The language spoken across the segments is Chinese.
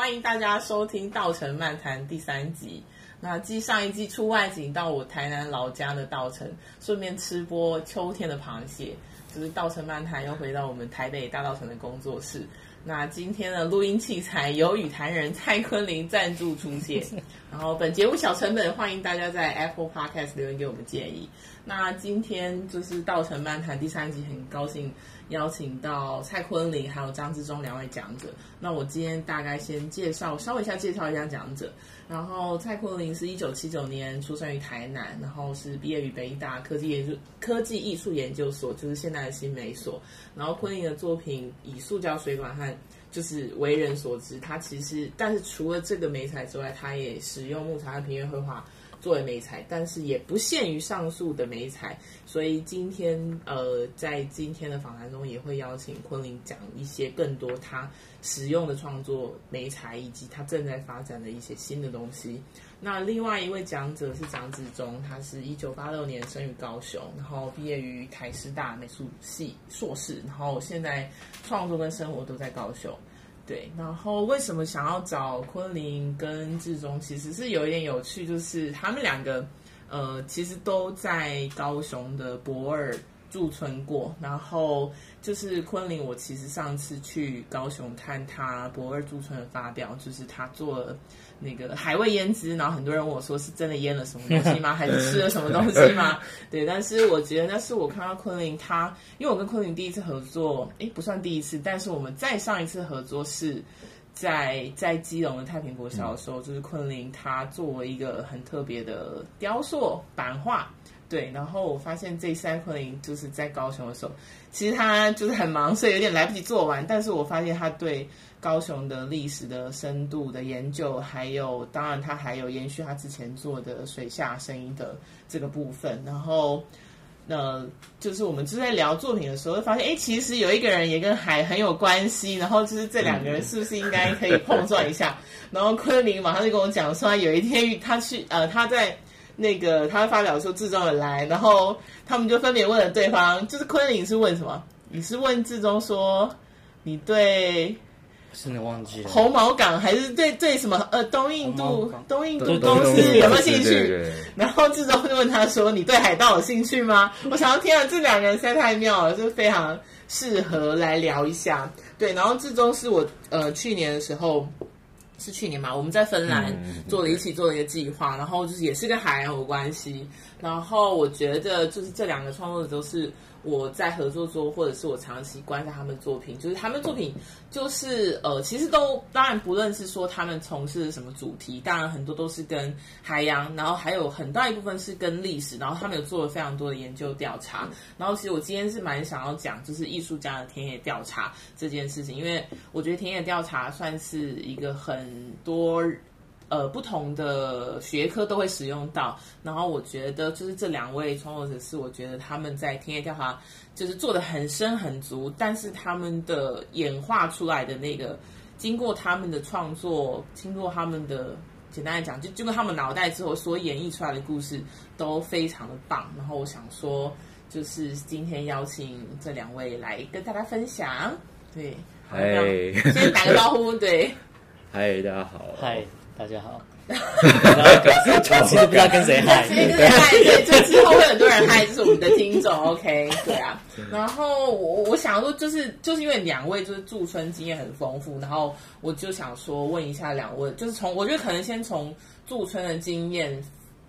欢迎大家收听《稻城漫谈》第三集。那继上一季出外景到我台南老家的稻城，顺便吃播秋天的螃蟹，就是《稻城漫谈》又回到我们台北大稻城的工作室。那今天的录音器材由与谈人蔡坤林赞助出现，然后本节目小成本，欢迎大家在 Apple Podcast 留言给我们建议。那今天就是《稻城漫谈》第三集，很高兴邀请到蔡坤林还有张志忠两位讲者。那我今天大概先介绍，稍微一下介绍一下讲者。然后蔡坤林是一九七九年出生于台南，然后是毕业于北大科技研究科技艺术研究所，就是现在的新美所。然后坤林的作品以塑胶水管和就是为人所知，他其实但是除了这个媒材之外，他也使用木材和平面绘画。作为媒材，但是也不限于上述的媒材，所以今天呃，在今天的访谈中，也会邀请昆凌讲一些更多他使用的创作媒材，以及他正在发展的一些新的东西。那另外一位讲者是张志忠，他是一九八六年生于高雄，然后毕业于台师大美术系硕士，然后现在创作跟生活都在高雄。对，然后为什么想要找昆凌跟志忠？其实是有一点有趣，就是他们两个，呃，其实都在高雄的博尔驻村过。然后就是昆凌，我其实上次去高雄看他博二驻村的发表，就是他做了。那个海味腌汁，然后很多人问我说：“是真的腌了什么东西吗？还是吃了什么东西吗？” 对，但是我觉得那是我看到昆凌他，因为我跟昆凌第一次合作，诶，不算第一次，但是我们再上一次合作是在在基隆的太平国小的时候，就是昆凌他作为一个很特别的雕塑版画，对，然后我发现这一次坤霖就是在高雄的时候，其实他就是很忙，所以有点来不及做完，但是我发现他对。高雄的历史的深度的研究，还有当然他还有延续他之前做的水下声音的这个部分。然后，呃，就是我们就在聊作品的时候，发现哎，其实有一个人也跟海很有关系。然后就是这两个人是不是应该可以碰撞一下？然后昆凌马上就跟我讲说，有一天他去呃他在那个他发表说志忠的来，然后他们就分别问了对方，就是昆凌是问什么？你是问志忠说你对？真的忘记了。红毛港还是对对什么呃东印度东印度公司有没有兴趣？然后志忠就问他说：“你对海盗有兴趣吗？”我想要天啊，这两个人实在太妙了，就非常适合来聊一下。对，然后志忠是我呃去年的时候是去年嘛，我们在芬兰做了一起做了一个计划，然后就是也是跟海洋有关系。然后我觉得就是这两个创作者都是。我在合作中，或者是我长期观察他们作品，就是他们作品，就是呃，其实都当然不论是说他们从事什么主题，当然很多都是跟海洋，然后还有很大一部分是跟历史，然后他们有做了非常多的研究调查。然后其实我今天是蛮想要讲，就是艺术家的田野调查这件事情，因为我觉得田野调查算是一个很多。呃，不同的学科都会使用到，然后我觉得就是这两位创作者是，我觉得他们在田野调查就是做的很深很足，但是他们的演化出来的那个，经过他们的创作，经过他们的简单来讲，就经过他们脑袋之后所演绎出来的故事都非常的棒。然后我想说，就是今天邀请这两位来跟大家分享，对，好，先打个招呼，对，嗨，大家好，嗨。大家好，其实不知道跟谁嗨，其实嗨，对，就之后会很多人嗨，就是我们的听众，OK，对啊。然后我我想说，就是就是因为两位就是驻村经验很丰富，然后我就想说问一下两位，就是从我觉得可能先从驻村的经验。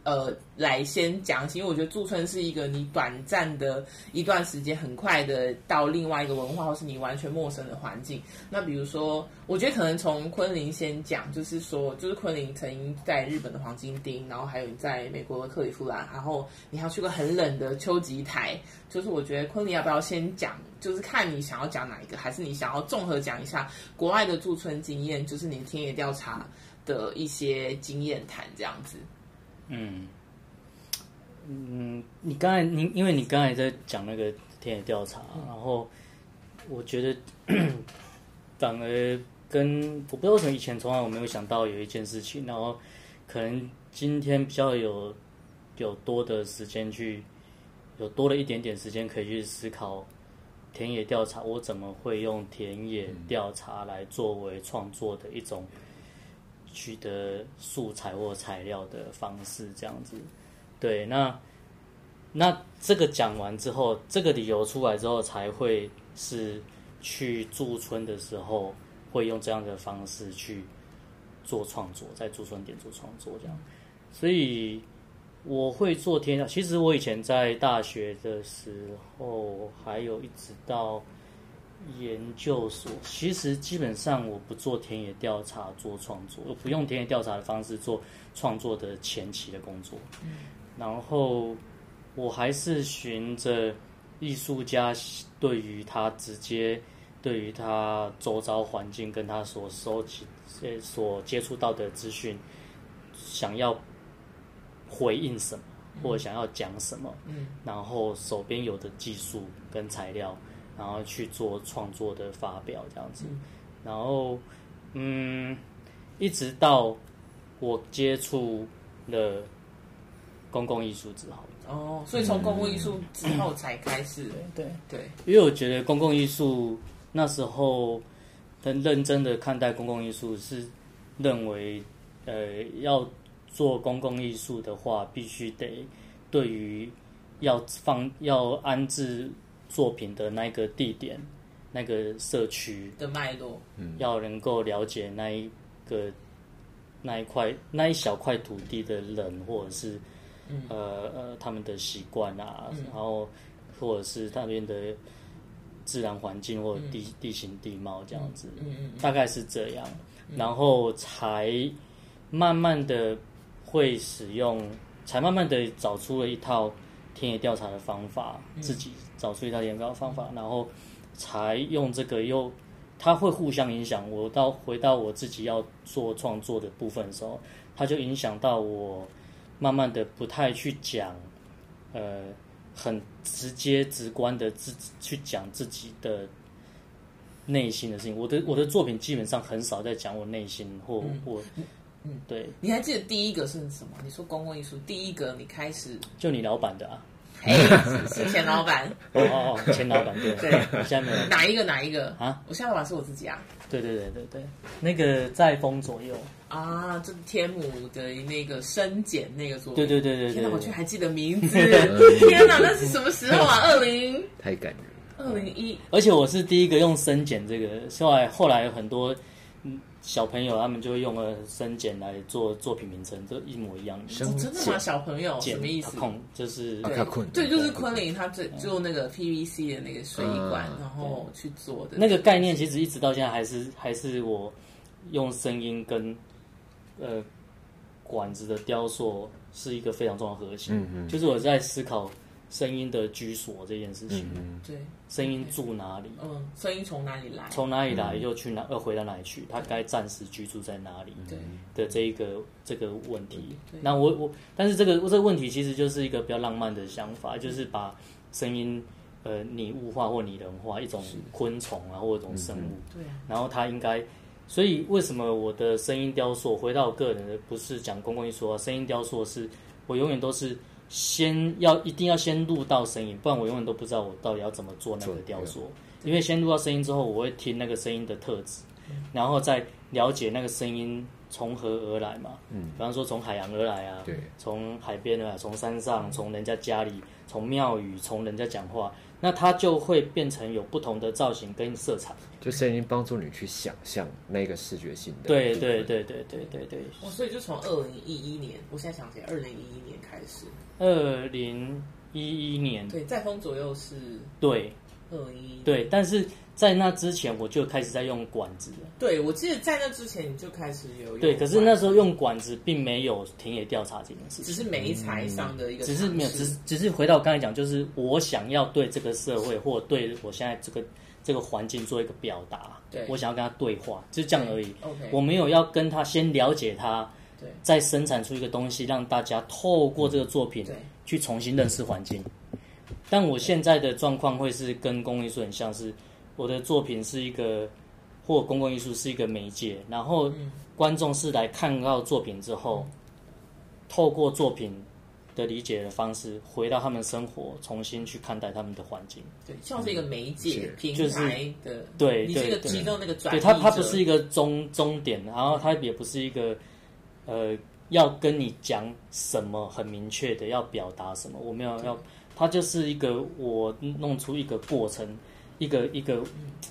呃，来先讲起，因为我觉得驻村是一个你短暂的一段时间，很快的到另外一个文化，或是你完全陌生的环境。那比如说，我觉得可能从昆凌先讲，就是说，就是昆凌曾经在日本的黄金町，然后还有你在美国的克利夫兰，然后你还去过很冷的秋吉台。就是我觉得昆凌要不要先讲，就是看你想要讲哪一个，还是你想要综合讲一下国外的驻村经验，就是你田野调查的一些经验谈这样子。嗯嗯，你刚才你因为你刚才在讲那个田野调查，然后我觉得 反而跟我不知道为什么以前从来我没有想到有一件事情，然后可能今天比较有有多的时间去，有多了一点点时间可以去思考田野调查，我怎么会用田野调查来作为创作的一种取得素材或材料的方式，这样子。对，那那这个讲完之后，这个理由出来之后，才会是去驻村的时候会用这样的方式去做创作，在驻村点做创作这样。所以我会做田野，其实我以前在大学的时候，还有一直到。研究所其实基本上我不做田野调查做创作，我不用田野调查的方式做创作的前期的工作。嗯，然后我还是循着艺术家对于他直接对于他周遭环境跟他所收集呃所接触到的资讯，想要回应什么或者想要讲什么，嗯，然后手边有的技术跟材料。然后去做创作的发表这样子，嗯、然后嗯，一直到我接触了公共艺术之后，哦，所以从公共艺术之后才开始，嗯、对对，对。因为我觉得公共艺术那时候很认真的看待公共艺术，是认为呃要做公共艺术的话，必须得对于要放要安置。作品的那个地点，那个社区的脉络，嗯，要能够了解那一个那一块那一小块土地的人，或者是、嗯、呃呃他们的习惯啊，嗯、然后或者是那边的自然环境或者地、嗯、地形地貌这样子，嗯嗯，嗯大概是这样，嗯、然后才慢慢的会使用，才慢慢的找出了一套。田野调查的方法，自己找出一套研究方法，嗯、然后才用这个又，它会互相影响。我到回到我自己要做创作的部分的时候，它就影响到我，慢慢的不太去讲，呃，很直接直观的自己去讲自己的内心的事情。我的我的作品基本上很少在讲我内心或我。嗯嗯，对，你还记得第一个是什么？你说公共艺术第一个，你开始就你老板的啊？哎，是前老板哦哦哦，前老板对对，下面 哪一个哪一个啊？我现在老板是我自己啊。对对对对对，那个在风左右啊，这是天母的那个深剪那个作品。对对对对，天哪，我居然还记得名字！天哪，那是什么时候啊？二零太感人，二零一。而且我是第一个用深剪这个，后来后来有很多。小朋友他们就会用了深剪来做作品名称，都一模一样。哦，真的吗？小朋友什么意思？就是对，对，就是昆凌他做做那个 PVC 的那个水管，然后去做的那个概念，其实一直到现在还是还是我用声音跟呃管子的雕塑是一个非常重要的核心。嗯嗯，就是我在思考。声音的居所这件事情，嗯，对，声音住哪里？嗯，声音从哪里来？从哪里来又去哪？又回到哪里去？他该暂时居住在哪里？对的，这一个这个问题。那我我，但是这个这个问题其实就是一个比较浪漫的想法，就是把声音呃拟物化或拟人化，一种昆虫啊或一种生物。对。然后它应该，所以为什么我的声音雕塑回到我个人的不是讲公共艺术啊？声音雕塑是我永远都是。先要一定要先录到声音，不然我永远都不知道我到底要怎么做那个雕塑。因为先录到声音之后，我会听那个声音的特质，然后再了解那个声音从何而来嘛。嗯，比方说从海洋而来啊，对，从海边啊，从山上，从人家家里，从庙宇，从人家讲话，那它就会变成有不同的造型跟色彩。就声音帮助你去想象那个视觉性的。对对对对对对对。哦，所以就从二零一一年，我现在想起来，二零一一年开始。二零一一年，对，在风左右是，对，二零一一，对，但是在那之前我就开始在用管子了。对，我记得在那之前你就开始有用。对，可是那时候用管子并没有田野调查这件事情，只是媒材上的一个、嗯，只是没有，只是只是回到我刚才讲，就是我想要对这个社会或对我现在这个这个环境做一个表达，对，我想要跟他对话，就这样而已。OK，我没有要跟他先了解他。再生产出一个东西，让大家透过这个作品去重新认识环境。但我现在的状况会是跟公共艺术很像，是我的作品是一个，或公共艺术是一个媒介，然后观众是来看到作品之后，透过作品的理解的方式，回到他们生活，重新去看待他们的环境。对，像是一个媒介、嗯、平就是台的，对，你是一个其中那个转对，它它不是一个终终点，然后它也不是一个呃要跟你讲什么很明确的要表达什么，我没有要，它就是一个我弄出一个过程。一个一个，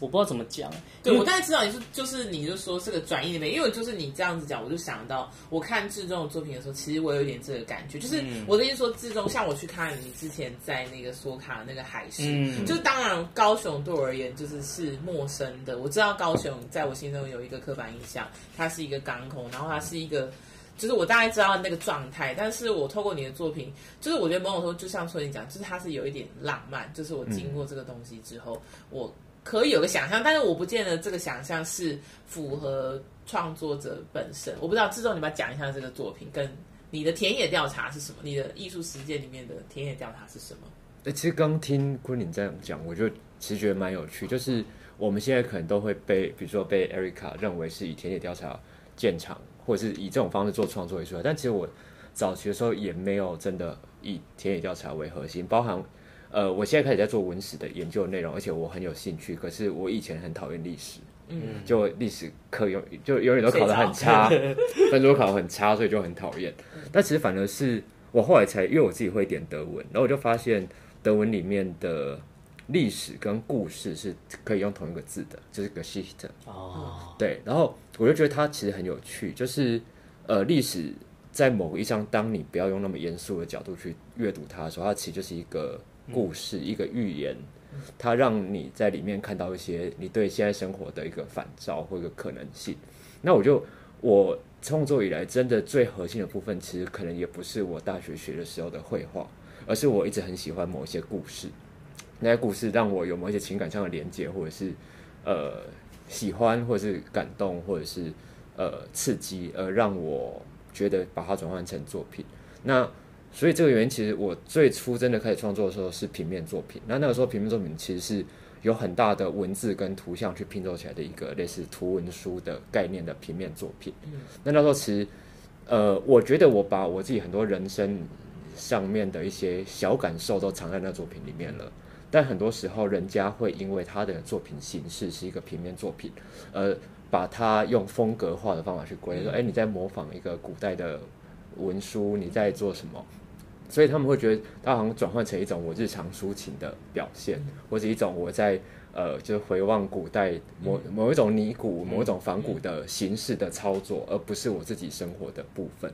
我不知道怎么讲。对，我大概知道你是就是你就说这个转译的美，因为就是你这样子讲，我就想到我看志忠的作品的时候，其实我有点这个感觉，就是我的意思说志忠，像我去看你之前在那个索卡那个海市，嗯、就是当然高雄对我而言就是是陌生的，我知道高雄在我心中有一个刻板印象，它是一个港口，然后它是一个。就是我大概知道那个状态，但是我透过你的作品，就是我觉得某种时候就像说你讲，就是它是有一点浪漫，就是我经过这个东西之后，嗯、我可以有个想象，但是我不见得这个想象是符合创作者本身。我不知道志忠，你要讲一下这个作品跟你的田野调查是什么？你的艺术实践里面的田野调查是什么？哎，其实刚听昆凌这样讲，我就其实觉得蛮有趣，就是我们现在可能都会被，比如说被 Erica 认为是以田野调查见长。或者是以这种方式做创作也出来，但其实我早期的时候也没有真的以田野调查为核心，包含呃，我现在开始在做文史的研究内容，而且我很有兴趣。可是我以前很讨厌历史，嗯，就历史课永就永远都考得很差，分数考得很差，所以就很讨厌。但其实反而是我后来才，因为我自己会点德文，然后我就发现德文里面的。历史跟故事是可以用同一个字的，就是 Geschichte 哦，对，然后我就觉得它其实很有趣，就是呃，历史在某个意义上，当你不要用那么严肃的角度去阅读它的时候，它其实就是一个故事，嗯、一个寓言，它让你在里面看到一些你对现在生活的一个反照或一个可能性。那我就我创作以来真的最核心的部分，其实可能也不是我大学学的时候的绘画，而是我一直很喜欢某一些故事。那些故事让我有某一些情感上的连接，或者是呃喜欢，或者是感动，或者是呃刺激，而让我觉得把它转换成作品。那所以这个原因，其实我最初真的开始创作的时候是平面作品。那那个时候平面作品其实是有很大的文字跟图像去拼凑起来的一个类似图文书的概念的平面作品。那那时候其实呃，我觉得我把我自己很多人生上面的一些小感受都藏在那作品里面了。但很多时候，人家会因为他的作品形式是一个平面作品，呃，把它用风格化的方法去归类，说：“哎，你在模仿一个古代的文书，你在做什么？”所以他们会觉得，它好像转换成一种我日常抒情的表现，或者一种我在呃，就是回望古代某某一种拟古、某一种仿古的形式的操作，而不是我自己生活的部分。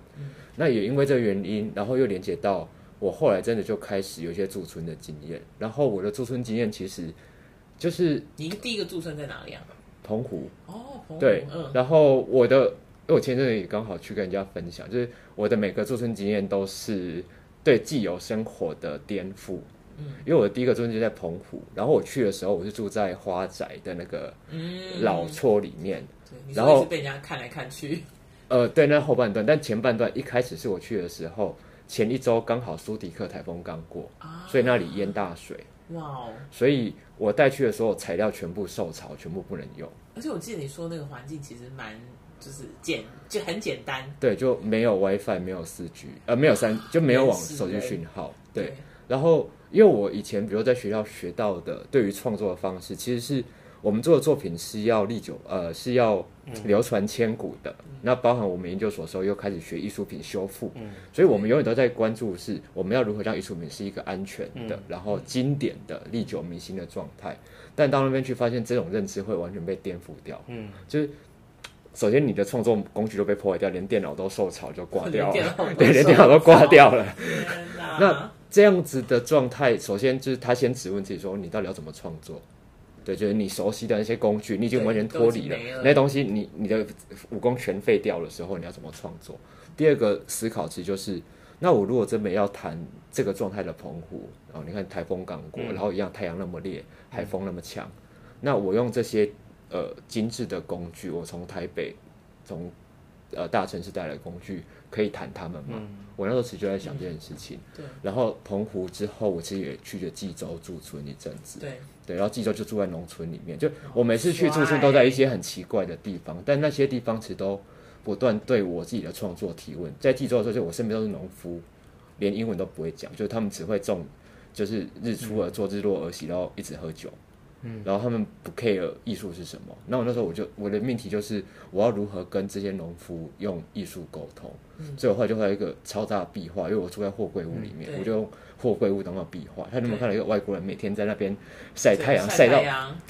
那也因为这个原因，然后又连接到。我后来真的就开始有一些驻村的经验，然后我的驻村经验其实就是您第一个驻村在哪里啊？澎湖。哦，澎湖对，嗯，然后我的，因为我前阵子也刚好去跟人家分享，就是我的每个驻村经验都是对既有生活的颠覆，嗯，因为我的第一个驻村就在澎湖，然后我去的时候我是住在花宅的那个老厝里面，嗯、然后被人家看来看去，呃，对，那后半段，但前半段一开始是我去的时候。前一周刚好苏迪克台风刚过，啊、所以那里淹大水。哇哦！所以我带去的所有材料全部受潮，全部不能用。而且我记得你说那个环境其实蛮就是简就很简单。对，就没有 WiFi，没有四 G，呃，没有三，就没有网手机讯号。对。对然后，因为我以前比如在学校学到的对于创作的方式，其实是。我们做的作品是要历久，呃，是要流传千古的。嗯、那包含我们研究所的时候又开始学艺术品修复，嗯、所以我们永远都在关注是我们要如何让艺术品是一个安全的，嗯、然后经典的、历久弥新的状态。但到那边去发现，这种认知会完全被颠覆掉。嗯，就是首先你的创作工具都被破坏掉，连电脑都受潮就挂掉了，对，连电脑都挂掉了。哪那这样子的状态，首先就是他先质问自己说：你到底要怎么创作？对，就是你熟悉的那些工具，你已经完全脱离了，了那些东西你，你你的武功全废掉的时候，你要怎么创作？第二个思考其实就是，那我如果真的要谈这个状态的澎湖，然后你看台风刚过，嗯、然后一样太阳那么烈，海风那么强，嗯、那我用这些呃精致的工具，我从台北从呃大城市带来的工具，可以谈他们吗？嗯、我那时候其实就在想这件事情。嗯、对。然后澎湖之后，我其实也去了济州驻村一阵子。对。对，然后济州就住在农村里面，就我每次去驻村都在一些很奇怪的地方，但那些地方其实都不断对我自己的创作提问。在济州的时候，就我身边都是农夫，连英文都不会讲，就是他们只会种，就是日出而作，日落而息，然后一直喝酒。嗯，然后他们不 care 艺术是什么。那我那时候我就我的命题就是我要如何跟这些农夫用艺术沟通。嗯，所以我后来就画一个超大的壁画，因为我住在货柜屋里面，嗯、我就用货柜屋当做壁画。他有没有看到一个外国人每天在那边晒太阳，晒到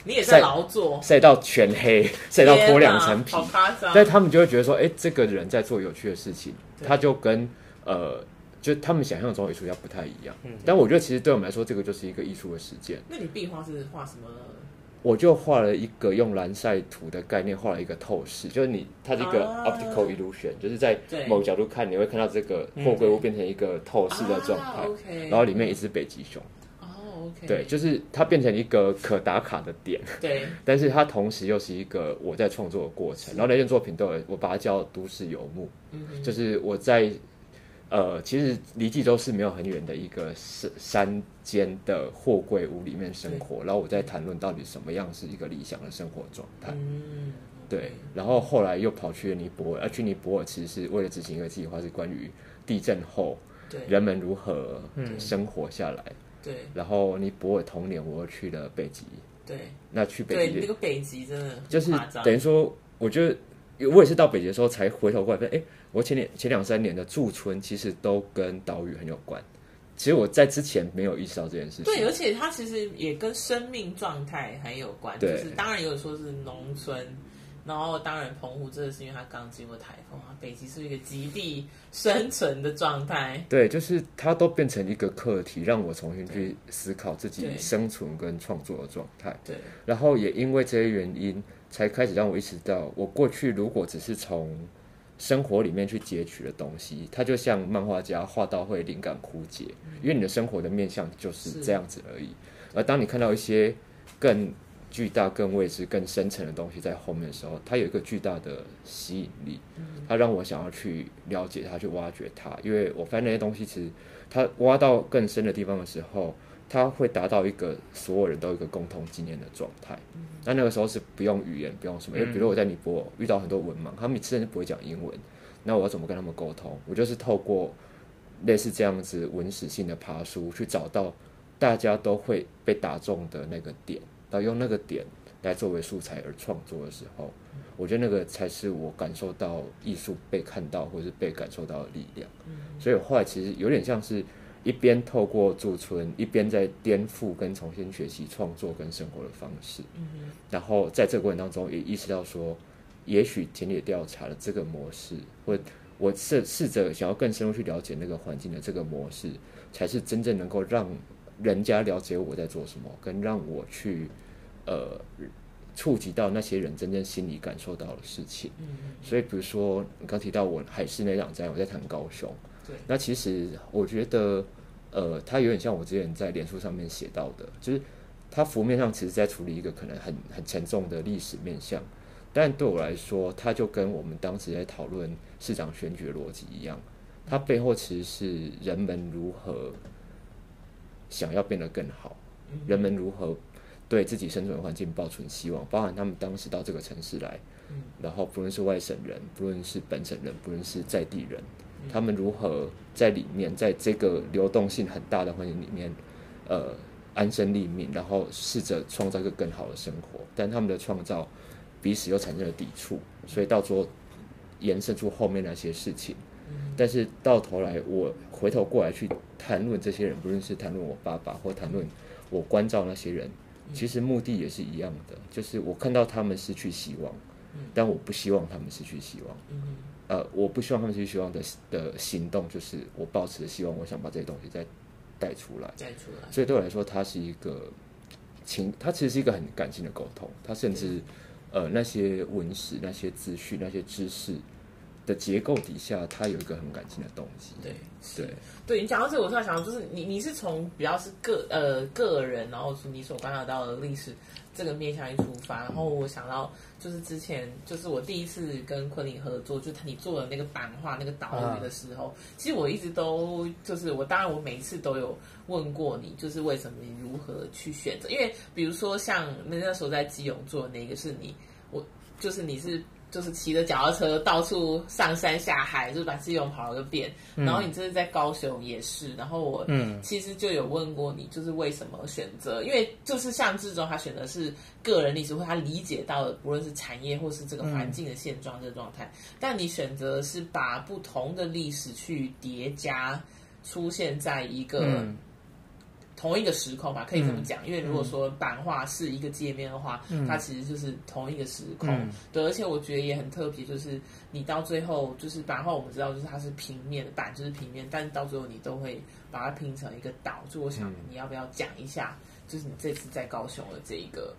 你也在劳作，晒到全黑，晒到脱两层皮。但他们就会觉得说，哎，这个人在做有趣的事情，他就跟呃。就他们想象中的艺术家不太一样，嗯，但我觉得其实对我们来说，这个就是一个艺术的实践。那你壁画是画什么呢？我就画了一个用蓝晒图的概念画了一个透视，就是你它是一个 optical illusion，啊，就是在某个角度看你会看到这个货柜屋变成一个透视的状态，然后里面一只北极熊。哦，OK，对，就是它变成一个可打卡的点。对，但是它同时又是一个我在创作的过程。然后那件作品都有我把它叫都市游牧，嗯，就是我在。呃，其实离济州是没有很远的一个山山间的货柜屋里面生活，然后我在谈论到底什么样是一个理想的生活状态。嗯，对。然后后来又跑去了尼泊尔，而去尼泊尔其实是为了执行一个计划，是关于地震后人们如何生活下来。对。然后尼泊尔同年我又去了北极。对。那去北极，对那个北极真的就是等于说，我觉得。我也是到北极的时候才回头过来，发现哎，我前年前两三年的驻村其实都跟岛屿很有关。其实我在之前没有意识到这件事情。对，而且它其实也跟生命状态很有关。对，就是当然也有说是农村，然后当然澎湖真的是因为它刚经过台风啊。北极是一个极地生存的状态。对，就是它都变成一个课题，让我重新去思考自己生存跟创作的状态。对，然后也因为这些原因。才开始让我意识到，我过去如果只是从生活里面去截取的东西，它就像漫画家画到会灵感枯竭，因为你的生活的面向就是这样子而已。而当你看到一些更巨大、更未知、更深层的东西在后面的时候，它有一个巨大的吸引力，它让我想要去了解它、去挖掘它。因为我发现那些东西，其实它挖到更深的地方的时候。它会达到一个所有人都有一个共同经验的状态。那那个时候是不用语言，不用什么。因为比如我在尼泊尔遇到很多文盲，他们甚至不会讲英文，那我要怎么跟他们沟通？我就是透过类似这样子文史性的爬书，去找到大家都会被打中的那个点，然后用那个点来作为素材而创作的时候，我觉得那个才是我感受到艺术被看到或是被感受到的力量。所以我后来其实有点像是。一边透过驻村，一边在颠覆跟重新学习创作跟生活的方式。嗯。然后在这个过程当中，也意识到说，也许田野调查的这个模式，或我试试着想要更深入去了解那个环境的这个模式，才是真正能够让人家了解我在做什么，跟让我去呃触及到那些人真正心里感受到的事情。嗯。所以，比如说你刚提到我海事那两站，我在谈高雄。对。那其实我觉得。呃，它有点像我之前在脸书上面写到的，就是它浮面上其实在处理一个可能很很沉重的历史面向，但对我来说，它就跟我们当时在讨论市长选举的逻辑一样，它背后其实是人们如何想要变得更好，人们如何对自己生存环境抱存希望，包含他们当时到这个城市来，然后不论是外省人，不论是本省人，不论是在地人。他们如何在里面，在这个流动性很大的环境里面，呃，安身立命，然后试着创造一个更好的生活。但他们的创造彼此又产生了抵触，所以到最后延伸出后面那些事情。但是到头来，我回头过来去谈论这些人，不论是谈论我爸爸，或谈论我关照那些人，其实目的也是一样的，就是我看到他们失去希望，但我不希望他们失去希望。呃，我不希望他们失去希望的的行动，就是我抱持的希望，我想把这些东西再带出来。带出来。所以对我来说，它是一个情，它其实是一个很感性的沟通。它甚至，呃，那些文史、那些资讯、那些知识的结构底下，它有一个很感性的动机。对对对，你讲到这个，我突然想到，就是你你是从比较是个呃个人，然后你所观察到的历史。这个面向一出发，然后我想到就是之前就是我第一次跟昆凌合作，就你做的那个版画那个岛屿的时候，其实我一直都就是我当然我每一次都有问过你，就是为什么你如何去选择？因为比如说像那那时候在基隆做的那个是你，我就是你是就是骑着脚踏车到处上山下海，就是把基隆跑了个遍。然后你这是在高雄也是，然后我嗯，其实就有问过你，就是为什么选择？因为就是像志忠他选的是个人历史，或他理解到的，不论是产业或是这个环境的现状这个状态。但你选择是把不同的历史去叠加，出现在一个。同一个时空吧，可以这么讲。嗯、因为如果说版画是一个界面的话，嗯、它其实就是同一个时空。嗯、对，而且我觉得也很特别，就是你到最后就是版画，我们知道就是它是平面的版，就是平面，但是到最后你都会把它拼成一个岛。就我想，你要不要讲一下，就是你这次在高雄的这一个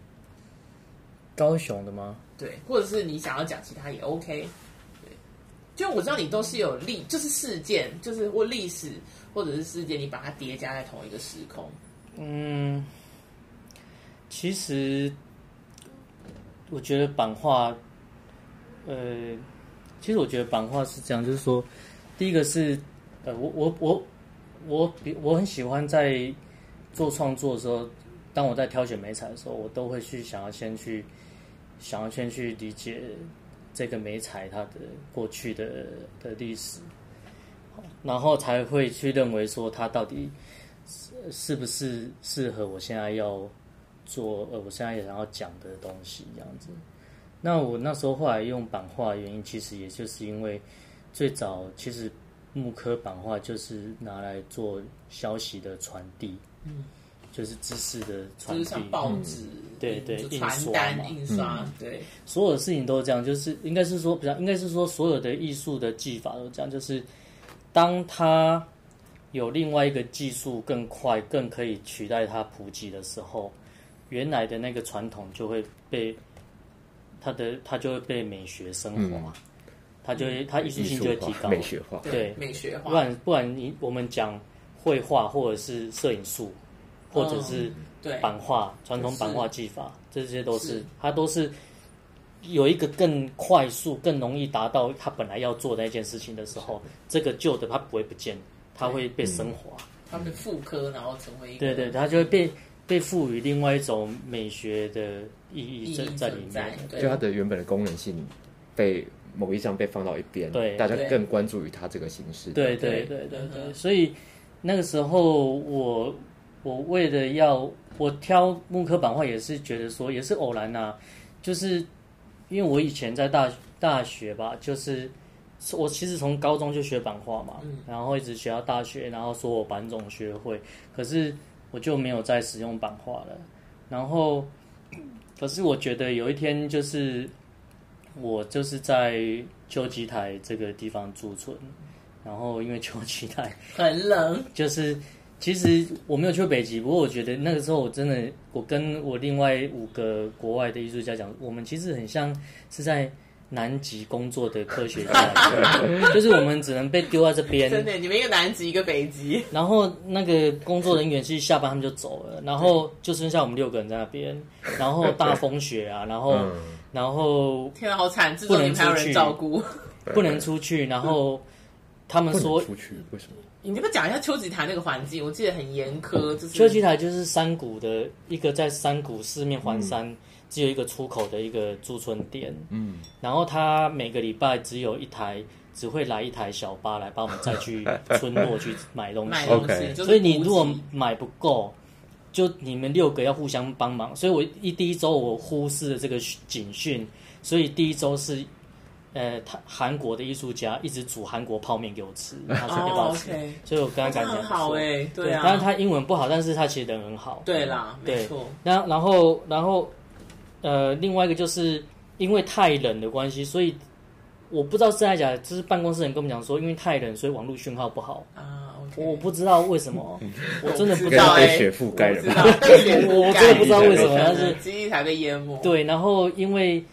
高雄的吗？对，或者是你想要讲其他也 OK。对，就我知道你都是有历，就是事件，就是或历史。或者是世界，你把它叠加在同一个时空。嗯，其实我觉得版画，呃，其实我觉得版画是这样，就是说，第一个是，呃，我我我我比我很喜欢在做创作的时候，当我在挑选媒材的时候，我都会去想要先去想要先去理解这个媒材它的过去的的历史。然后才会去认为说它到底是是不是适合我现在要做呃，我现在也想要讲的东西这样子。那我那时候后来用版画的原因，其实也就是因为最早其实木刻版画就是拿来做消息的传递，嗯，就是知识的传递，就是像报纸，嗯、对对，传单印刷，嗯、对，所有的事情都是这样，就是应该是说比较，应该是说所有的艺术的技法都这样，就是。当它有另外一个技术更快、更可以取代它普及的时候，原来的那个传统就会被它的它就会被美学升华，嗯、它就会它艺术性就会提高，美学化，对，美学化。不然不然你我们讲绘画或者是摄影术，或者是版画、传、嗯、统版画技法，这些都是，是它都是。有一个更快速、更容易达到他本来要做的那件事情的时候，这个旧的它不会不见，它会被升华，它被复刻，然后成为一个对对，它就会被被赋予另外一种美学的意义在在里面，就它的原本的功能性被某一项被放到一边，对，大家更关注于它这个形式，对对对。对对，所以那个时候我我为了要我挑木刻版画也是觉得说也是偶然呐，就是。因为我以前在大大学吧，就是我其实从高中就学版画嘛，嗯、然后一直学到大学，然后说我版种学会，可是我就没有再使用版画了。然后，可是我觉得有一天，就是我就是在秋吉台这个地方驻村，然后因为秋吉台很冷，就是。其实我没有去过北极，不过我觉得那个时候我真的，我跟我另外五个国外的艺术家讲，我们其实很像是在南极工作的科学家，就是我们只能被丢在这边。真的，你们一个南极，一个北极。然后那个工作人员其实下班他们就走了，然后就剩下我们六个人在那边，然后大风雪啊，然后然后天啊，好惨，不能出去照顾，不能出去，然后他们说出去为什么？你要不要讲一下秋吉台那个环境？我记得很严苛。就是秋吉台就是山谷的一个，在山谷四面环山，嗯、只有一个出口的一个驻村点。嗯，然后他每个礼拜只有一台，只会来一台小巴来帮我们再去村落去买东西。买东西，所以你如果买不够，就你们六个要互相帮忙。所以我一第一周我忽视了这个警讯，所以第一周是。呃，他韩国的艺术家一直煮韩国泡面给我吃，他说要不要吃？所以我跟他感觉很好哎，对啊。当然他英文不好，但是他其实人很好。对啦，没错。然后，然后，然后，呃，另外一个就是因为太冷的关系，所以我不知道是真的假的，就是办公室人跟我们讲说，因为太冷，所以网络讯号不好啊。我不知道为什么，我真的不知道被雪覆盖了。我真的不知道为什么，但是基地才被淹没。对，然后因为。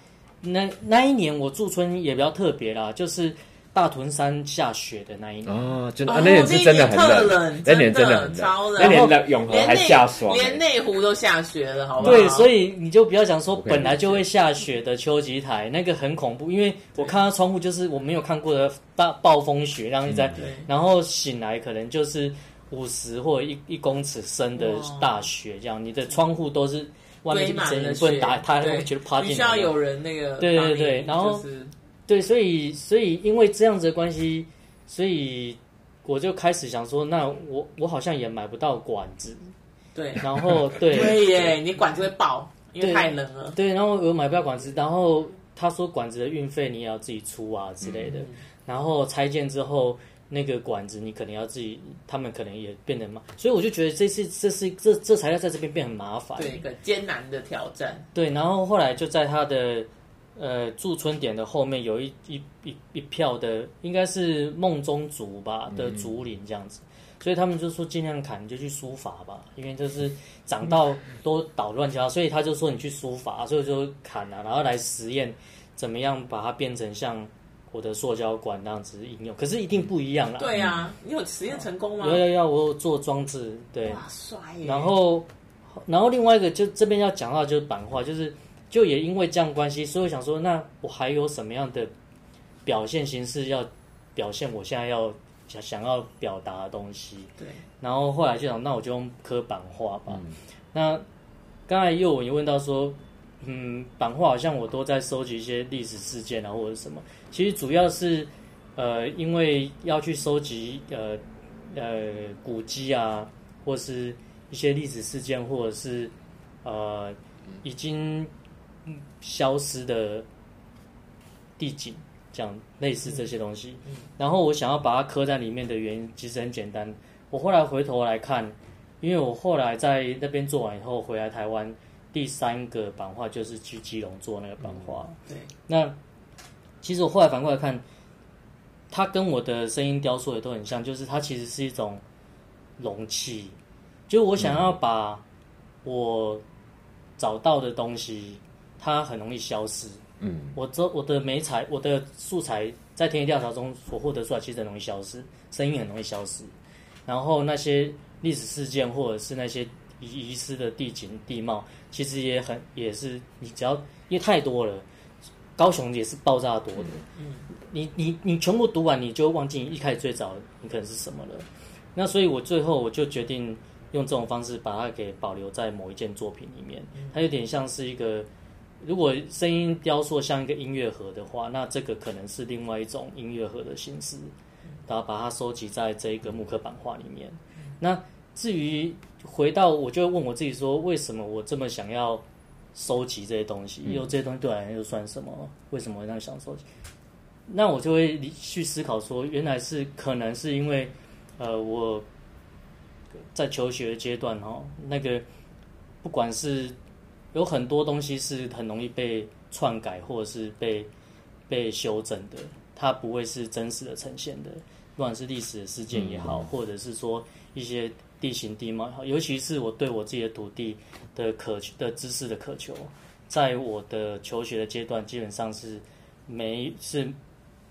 那那一年我驻村也比较特别啦，就是大屯山下雪的那一年。哦，真的，那年是真的很冷，那年真的很超冷，那年永和还下霜，连内湖都下雪了，好不好？对，所以你就不要讲说本来就会下雪的秋吉台，那个很恐怖，因为我看到窗户就是我没有看过的大暴风雪，然后在，然后醒来可能就是五十或一一公尺深的大雪，这样你的窗户都是。外面这边不能打，他会觉得趴进来。需要有人那个，对对对，然后对，所以所以因为这样子的关系，所以我就开始想说，那我我好像也买不到管子，对，然后对。对耶，你管子会爆，因为太冷了，对，然后我买不到管子，然后他说管子的运费你也要自己出啊之类的，然后拆件之后。那个管子你可能要自己，他们可能也变得麻，所以我就觉得这是这是这这材料在这边变很麻烦，对，一个艰难的挑战。对，然后后来就在他的呃驻村点的后面有一一一一票的，应该是梦中族吧的竹林这样子，嗯、所以他们就说尽量砍，你就去疏伐吧，因为就是长到都捣乱掉，所以他就说你去疏伐，所以就砍了、啊，然后来实验怎么样把它变成像。我的塑胶管那样子应用，可是一定不一样啦。对呀，你有实验成功吗？有有有，我有做装置。对，哇，帅耶！然后，然后另外一个就这边要讲到就是版画，就是就也因为这样关系，所以我想说，那我还有什么样的表现形式要表现我现在要想想要表达的东西？对。然后后来就想，那我就用刻版画吧。那刚才又有问到说。嗯，版画好像我都在收集一些历史事件啊，或者什么。其实主要是，呃，因为要去收集呃呃古迹啊，或是一些历史事件，或者是呃已经消失的地景，这样类似这些东西。然后我想要把它刻在里面的原因，其实很简单。我后来回头来看，因为我后来在那边做完以后回来台湾。第三个版画就是去基隆做那个版画。嗯。对，那其实我后来反过来看，它跟我的声音雕塑也都很像，就是它其实是一种容器，就我想要把我找到的东西，它很容易消失。嗯，我这我的媒材，我的素材在田野调查中所获得出来，其实很容易消失，声音很容易消失。然后那些历史事件或者是那些。遗失的地景地貌，其实也很也是你只要因为太多了，高雄也是爆炸多的。嗯，你你你全部读完，你就忘记你一开始最早你可能是什么了。那所以我最后我就决定用这种方式把它给保留在某一件作品里面。它有点像是一个，如果声音雕塑像一个音乐盒的话，那这个可能是另外一种音乐盒的形式，然后把它收集在这一个木刻版画里面。那至于回到，我就问我自己说，为什么我这么想要收集这些东西？因为这些东西对我来说又算什么？为什么会那么想收集？那我就会去思考说，原来是可能是因为，呃，我在求学阶段哦，那个不管是有很多东西是很容易被篡改或者是被被修正的，它不会是真实的呈现的，不管是历史的事件也好，或者是说一些。地形地貌也好，尤其是我对我自己的土地的渴求的知识的渴求，在我的求学的阶段，基本上是没是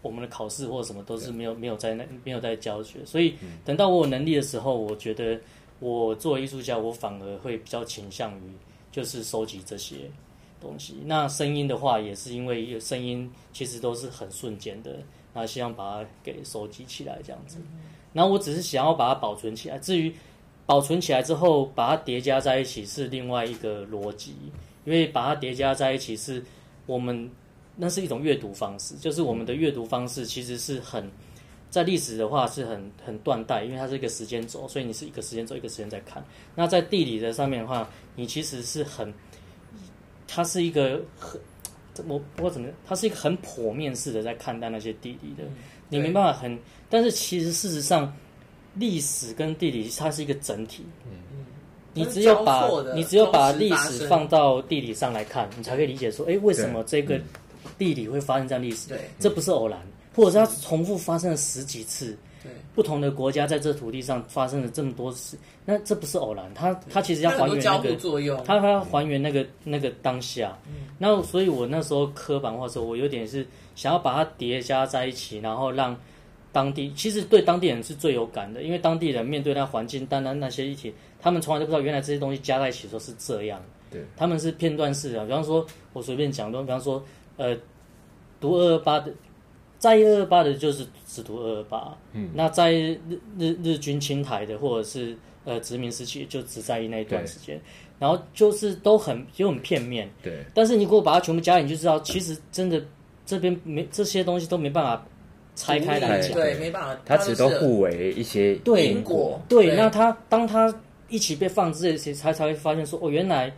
我们的考试或什么都是没有没有在那没有在教学，所以等到我有能力的时候，我觉得我作为艺术家，我反而会比较倾向于就是收集这些东西。那声音的话，也是因为声音其实都是很瞬间的，然后希望把它给收集起来这样子。然后我只是想要把它保存起来，至于。保存起来之后，把它叠加在一起是另外一个逻辑，因为把它叠加在一起是我们那是一种阅读方式，就是我们的阅读方式其实是很在历史的话是很很断代，因为它是一个时间轴，所以你是一个时间轴一个时间在看。那在地理的上面的话，你其实是很，它是一个很我不知道怎么，他是一个很剖面式的在看待那些地理的，你没办法很，但是其实事实上。历史跟地理它是一个整体，嗯，你只有把你只有把历史放到地理上来看，你才可以理解说，哎，为什么这个地理会发生这样历史？对，这不是偶然，或者是它重复发生了十几次，对，不同的国家在这土地上发生了这么多事，那这不是偶然，它它其实要还原那个作用，它它要还原那个那个当下，嗯，那所以我那时候刻版画的时候，我有点是想要把它叠加在一起，然后让。当地其实对当地人是最有感的，因为当地人面对那环境，单单那些议题，他们从来都不知道原来这些东西加在一起说是这样。对，他们是片段式的。比方说，我随便讲的，比方说，呃，读二二八的，在意二二八的，就是只读二二八。嗯，那在日日日军侵台的，或者是呃殖民时期，就只在意那一段时间。然后就是都很就很片面。对，但是你如果把它全部加进，你就知道其实真的这边没这些东西都没办法拆开来讲，对，没办法，它其实都互为一些因果。对，那它当它一起被放置这些，才才会发现说哦，原来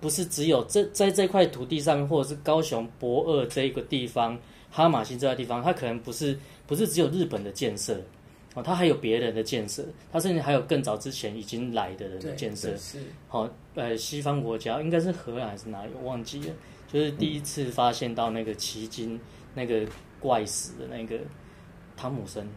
不是只有这在这块土地上面，或者是高雄博二这一个地方，哈马星这个地方，它可能不是不是只有日本的建设。哦，它还有别人的建设，它甚至还有更早之前已经来的人的建设。是，好、哦，呃，西方国家应该是荷兰还是哪里，我忘记了。就是第一次发现到那个奇经那个怪石的那个汤姆森。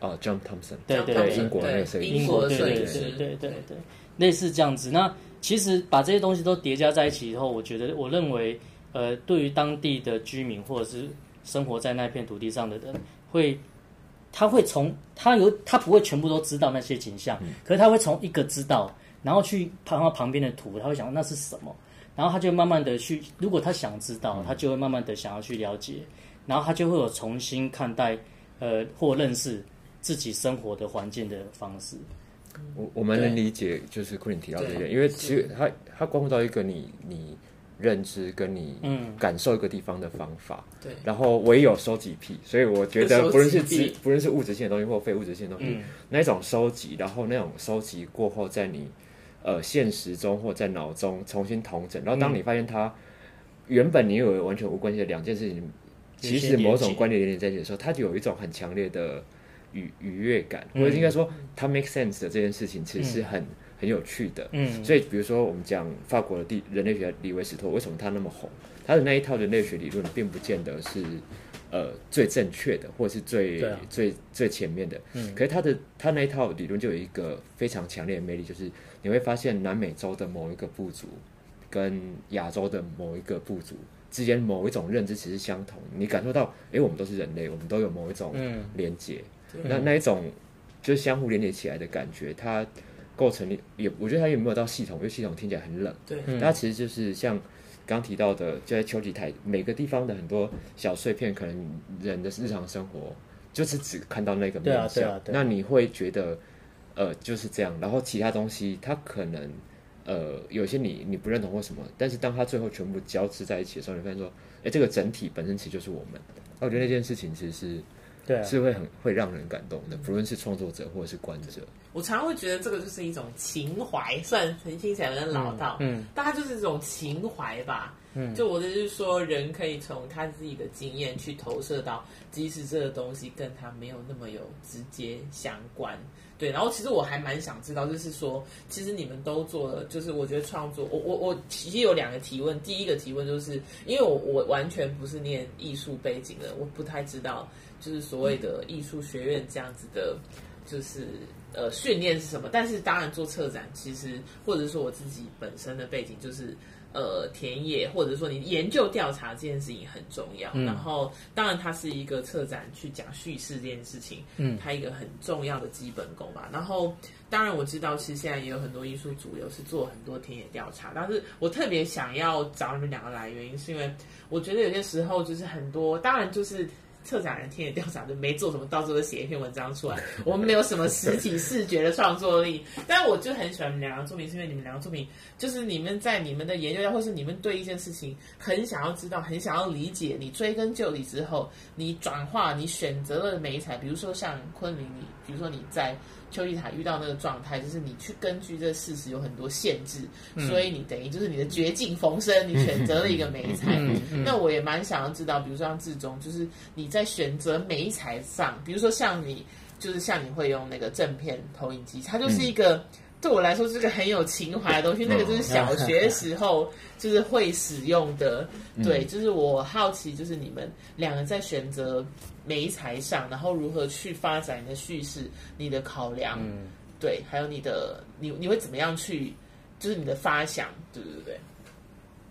哦，John Thompson。对对对，英国那个英国的摄影师。对对对对，类似这样子。那其实把这些东西都叠加在一起以后，我觉得，我认为，呃，对于当地的居民或者是生活在那片土地上的人，会。他会从他有他不会全部都知道那些景象，嗯、可是他会从一个知道，然后去看到旁边的图，他会想那是什么，然后他就慢慢的去，如果他想知道，嗯、他就会慢慢的想要去了解，然后他就会有重新看待呃或认识自己生活的环境的方式。我我们能理解，就是库林提到这些，因为其实他他关乎到一个你你。认知跟你感受一个地方的方法，嗯、对，然后我也有收集癖，所以我觉得不论是质不论是物质性的东西或非物质性的东西，嗯、那种收集，然后那种收集过后，在你呃现实中或在脑中重新统整，然后当你发现它原本你以为完全无关系的两件事情，嗯、其实某种关联连连在一起的时候，它就有一种很强烈的愉愉悦感，或者应该说它 make sense 的这件事情，其实是很。嗯很有趣的，嗯，所以比如说我们讲法国的地人类学李维斯托，为什么他那么红？他的那一套人类学理论并不见得是呃最正确的，或者是最、啊、最最前面的，嗯，可是他的他那一套理论就有一个非常强烈的魅力，就是你会发现南美洲的某一个部族跟亚洲的某一个部族之间某一种认知其实相同，你感受到，哎、欸，我们都是人类，我们都有某一种连接，嗯、那那一种就是相互连接起来的感觉，它。构成也，我觉得它也没有到系统，因为系统听起来很冷。对，它其实就是像刚提到的，就在丘吉台每个地方的很多小碎片，可能人的日常生活就是只看到那个面相。对啊，对啊，对啊。那你会觉得，呃，就是这样。然后其他东西，它可能呃有些你你不认同或什么，但是当它最后全部交织在一起的时候，你发现说，哎，这个整体本身其实就是我们。那我觉得那件事情其实是。对、啊，是会很会让人感动的，不论是创作者或者是观者。我常常会觉得这个就是一种情怀，虽然听起来有点老道，嗯，嗯，但它就是一种情怀吧。嗯，就我的就是说，人可以从他自己的经验去投射到，即使这个东西跟他没有那么有直接相关。对，然后其实我还蛮想知道，就是说，其实你们都做了，就是我觉得创作，我我我其实有两个提问。第一个提问就是，因为我我完全不是念艺术背景的，我不太知道。就是所谓的艺术学院这样子的，就是呃训练是什么？但是当然做策展，其实或者说我自己本身的背景就是呃田野，或者说你研究调查这件事情很重要。嗯、然后当然它是一个策展去讲叙事这件事情，嗯，它一个很重要的基本功吧。然后当然我知道，其实现在也有很多艺术主流是做很多田野调查，但是我特别想要找你们两个来，原因是因为我觉得有些时候就是很多，当然就是。策展人田野调查的没做什么，到时候写一篇文章出来。我们没有什么实体视觉的创作力，但我就很喜欢你们两个作品，是因为你们两个作品就是你们在你们的研究上，或是你们对一件事情很想要知道，很想要理解。你追根究底之后，你转化，你选择了媒材，比如说像昆凌，你比如说你在。丘吉塔遇到那个状态，就是你去根据这个事实有很多限制，嗯、所以你等于就是你的绝境逢生，你 选择了一个美材。嗯嗯嗯、那我也蛮想要知道，比如说像志忠，就是你在选择美材上，比如说像你，就是像你会用那个正片投影机，它就是一个。嗯对我来说是个很有情怀的东西，那个就是小学时候 就是会使用的。嗯、对，就是我好奇，就是你们两个在选择媒材上，然后如何去发展你的叙事，你的考量，嗯、对，还有你的你你会怎么样去，就是你的发想，对对对，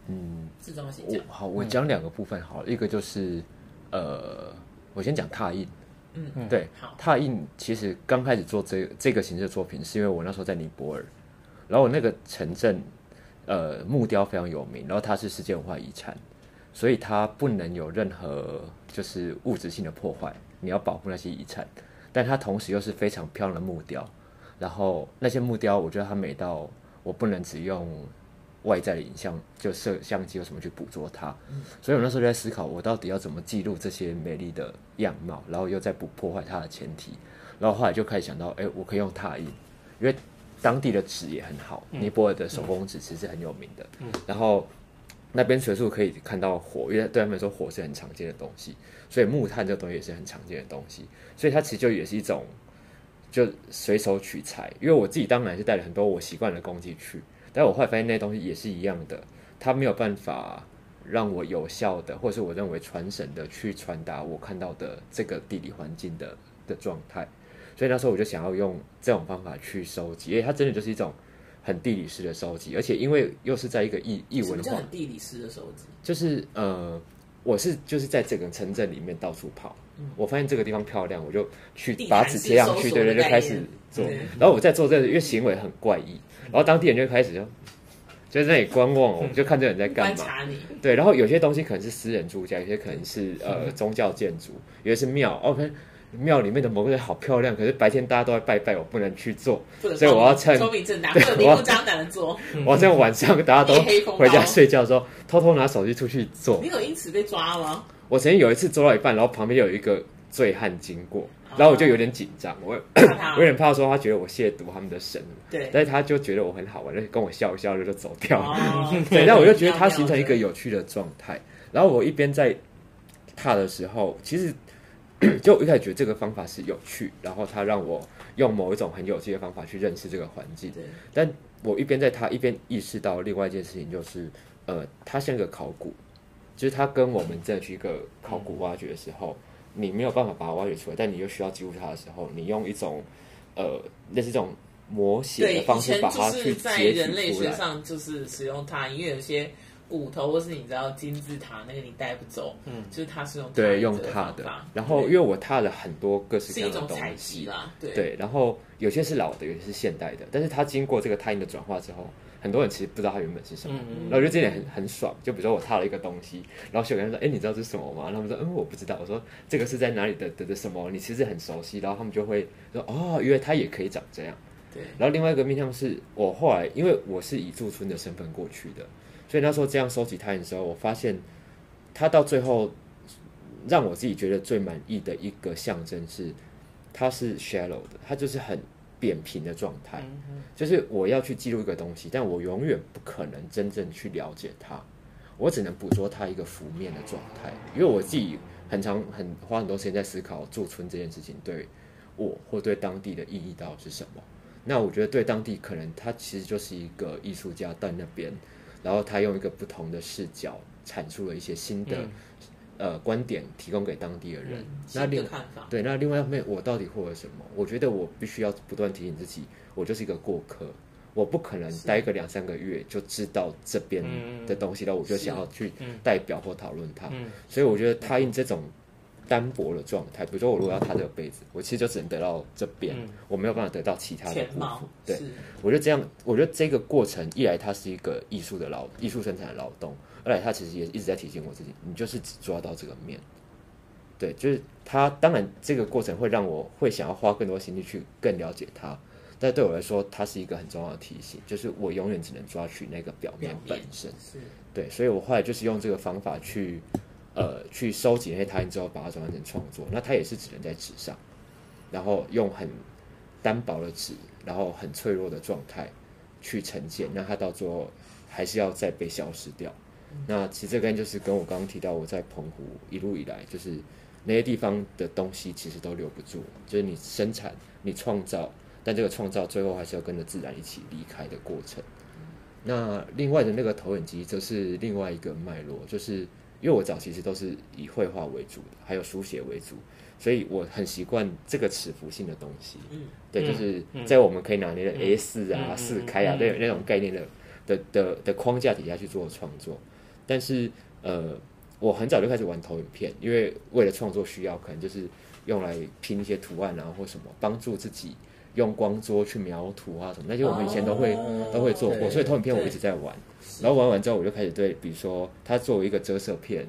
嗯，这东西讲。好，我讲两个部分好一个就是呃，我先讲拓印。嗯，对，拓印其实刚开始做这个、这个形式的作品，是因为我那时候在尼泊尔，然后我那个城镇，呃，木雕非常有名，然后它是世界文化遗产，所以它不能有任何就是物质性的破坏，你要保护那些遗产，但它同时又是非常漂亮的木雕，然后那些木雕，我觉得它美到我不能只用外在的影像，就摄像机有什么去捕捉它。所以我那时候就在思考，我到底要怎么记录这些美丽的样貌，然后又在不破坏它的前提。然后后来就开始想到，哎，我可以用拓印，因为当地的纸也很好，尼泊尔的手工纸其实是很有名的。然后那边随处可以看到火，因为对他们来说火是很常见的东西，所以木炭这个东西也是很常见的东西。所以它其实就也是一种。就随手取材，因为我自己当然是带了很多我习惯的工具去，但我后来发现那些东西也是一样的，它没有办法让我有效的，或是我认为传神的去传达我看到的这个地理环境的的状态，所以那时候我就想要用这种方法去收集，因为它真的就是一种很地理式的收集，而且因为又是在一个异异文化，很地理式的收集，就是呃。我是就是在整个城镇里面到处跑，嗯，我发现这个地方漂亮，我就去把纸贴上去，对对，就开始做。然后我在做这个，因为行为很怪异，然后当地人就开始就就在那里观望，我就看这人在干嘛。对，然后有些东西可能是私人住家，有些可能是呃宗教建筑，有些是庙。OK。庙里面的某个人好漂亮，可是白天大家都在拜拜，我不能去做，所以我要趁光明正大，明目 张胆的做。我要趁晚上大家都回家睡觉的时候，偷偷拿手机出去做。你有因此被抓吗？我曾经有一次做到一半，然后旁边有一个醉汉经过，然后我就有点紧张，我 我有点怕说他觉得我亵渎他们的神，对，但是他就觉得我很好玩，就跟我笑一笑就就走掉了。对，那我就觉得他形成一个有趣的状态。然后我一边在踏的时候，其实。就我一开始觉得这个方法是有趣，然后他让我用某一种很有趣的方法去认识这个环境。对，但我一边在他一边意识到另外一件事情，就是呃，他像一个考古，就是他跟我们在去一个考古挖掘的时候，嗯、你没有办法把它挖掘出来，但你又需要记录它的时候，你用一种呃类似这种模写的方式把它去截取出来。在人类学上就是使用它，因为有些。骨头或是你知道金字塔那个你带不走，嗯，就是它是用对用它的，然后因为我踏了很多各式各样的东西。啦，对，对，然后有些是老的，有些是现代的，但是它经过这个拓印的转化之后，很多人其实不知道它原本是什么，然后我觉得这点很很爽。就比如说我踏了一个东西，然后学员说：“哎，你知道这是什么吗？”然后他们说：“嗯，我不知道。”我说：“这个是在哪里的的的什么？你其实很熟悉。”然后他们就会说：“哦，原来它也可以长这样。”对。然后另外一个面向是我后来因为我是以驻村的身份过去的。所以那时候这样收集拓印的时候，我发现，它到最后让我自己觉得最满意的一个象征是，它是 shallow 的，它就是很扁平的状态。就是我要去记录一个东西，但我永远不可能真正去了解它，我只能捕捉它一个浮面的状态。因为我自己很长很花很多时间在思考驻村这件事情对我或对当地的意义到底是什么。那我觉得对当地可能他其实就是一个艺术家在那边。然后他用一个不同的视角阐述了一些新的、嗯、呃观点，提供给当地的人。嗯、那另看法对，那另外一方面，我到底获得什么？我觉得我必须要不断提醒自己，我就是一个过客，我不可能待个两三个月就知道这边的东西，了我就想要去代表或讨论它。所以我觉得他印这种。单薄的状态，比如说我如果要他这个杯子，我其实就只能得到这边，嗯、我没有办法得到其他的部分。对，我觉得这样，我觉得这个过程一来它是一个艺术的劳艺术生产的劳动，二来他其实也一直在提醒我自己，你就是只抓到这个面。对，就是他。当然，这个过程会让我会想要花更多心力去更了解它，但对我来说，它是一个很重要的提醒，就是我永远只能抓取那个表面本身。对，所以我后来就是用这个方法去。呃，去收集那些拓印之后，把它转换成创作。那它也是只能在纸上，然后用很单薄的纸，然后很脆弱的状态去呈现。那它到最后还是要再被消失掉。那其实这边就是跟我刚刚提到，我在澎湖一路以来，就是那些地方的东西其实都留不住。就是你生产、你创造，但这个创造最后还是要跟着自然一起离开的过程。那另外的那个投影机，则是另外一个脉络，就是。因为我早其实都是以绘画为主的，还有书写为主，所以我很习惯这个尺幅性的东西。嗯，对，就是在我们可以拿捏的 A 四啊、四开啊，那那种概念的的的的框架底下去做创作。但是呃，我很早就开始玩投影片，因为为了创作需要，可能就是用来拼一些图案啊或什么，帮助自己用光桌去描图啊什么，那些我们以前都会都会做过，所以投影片我一直在玩。然后玩完之后，我就开始对，比如说它作为一个折射片，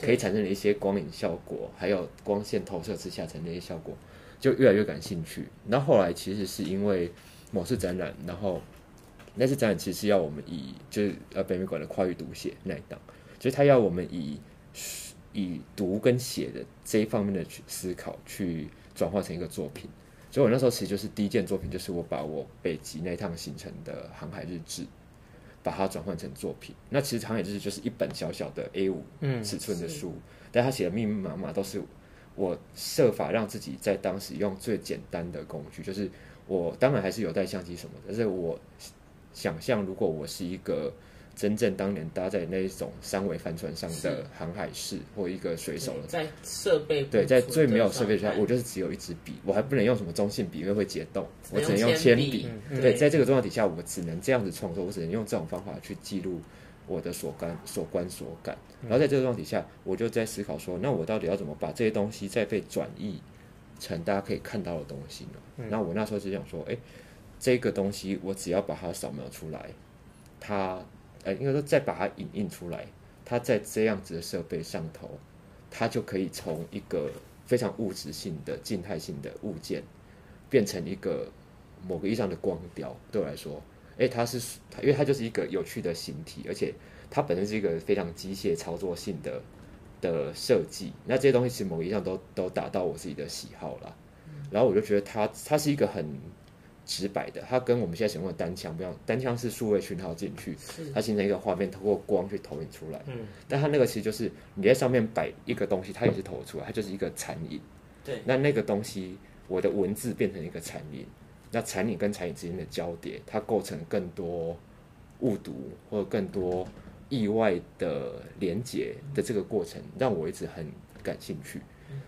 可以产生的一些光影效果，还有光线投射之下产生的一些效果，就越来越感兴趣。那后来其实是因为某次展览，然后那次展览其实是要我们以就是呃北美馆的跨域读写那一档，就是他要我们以以读跟写的这一方面的去思考，去转化成一个作品。所以我那时候其实就是第一件作品，就是我把我北极那一趟行程的航海日志，把它转换成作品。那其实航海日志就是一本小小的 A 五尺寸的书，嗯、但他写的密密麻麻都是我设法让自己在当时用最简单的工具，就是我当然还是有带相机什么的，但是我。想象如果我是一个真正当年搭在那一种三维帆船上的航海士或一个水手了，在设备对，在最没有设备下，我就是只有一支笔，我还不能用什么中性笔，因为会解冻，我只能用铅笔。对，在这个状况底下，我只能这样子创作，我只能用这种方法去记录我的所感、所观、所感。然后在这个状况底下，我就在思考说，那我到底要怎么把这些东西再被转译成大家可以看到的东西呢？那我那时候就想说，哎。这个东西我只要把它扫描出来，它呃应该说再把它影印出来，它在这样子的设备上头，它就可以从一个非常物质性的静态性的物件，变成一个某个意义上的光雕。对我来说，诶，它是它，因为它就是一个有趣的形体，而且它本身是一个非常机械操作性的的设计。那这些东西其实某个意义上都都达到我自己的喜好了。然后我就觉得它它是一个很。直白的，它跟我们现在使用的单枪不一样，单枪是数位讯号进去，它形成一个画面，透过光去投影出来。嗯，但它那个其实就是你在上面摆一个东西，它也是投出来，它就是一个残影。对，那那个东西，我的文字变成一个残影，那残影跟残影之间的交叠，它构成更多误读或者更多意外的连接的这个过程，让我一直很感兴趣。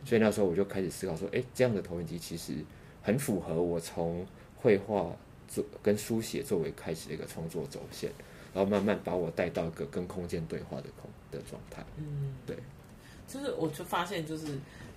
所以那时候我就开始思考说，哎，这样的投影机其实很符合我从。绘画做跟书写作为开始的一个创作走线，然后慢慢把我带到一个跟空间对话的空的状态。嗯，对，就是我就发现，就是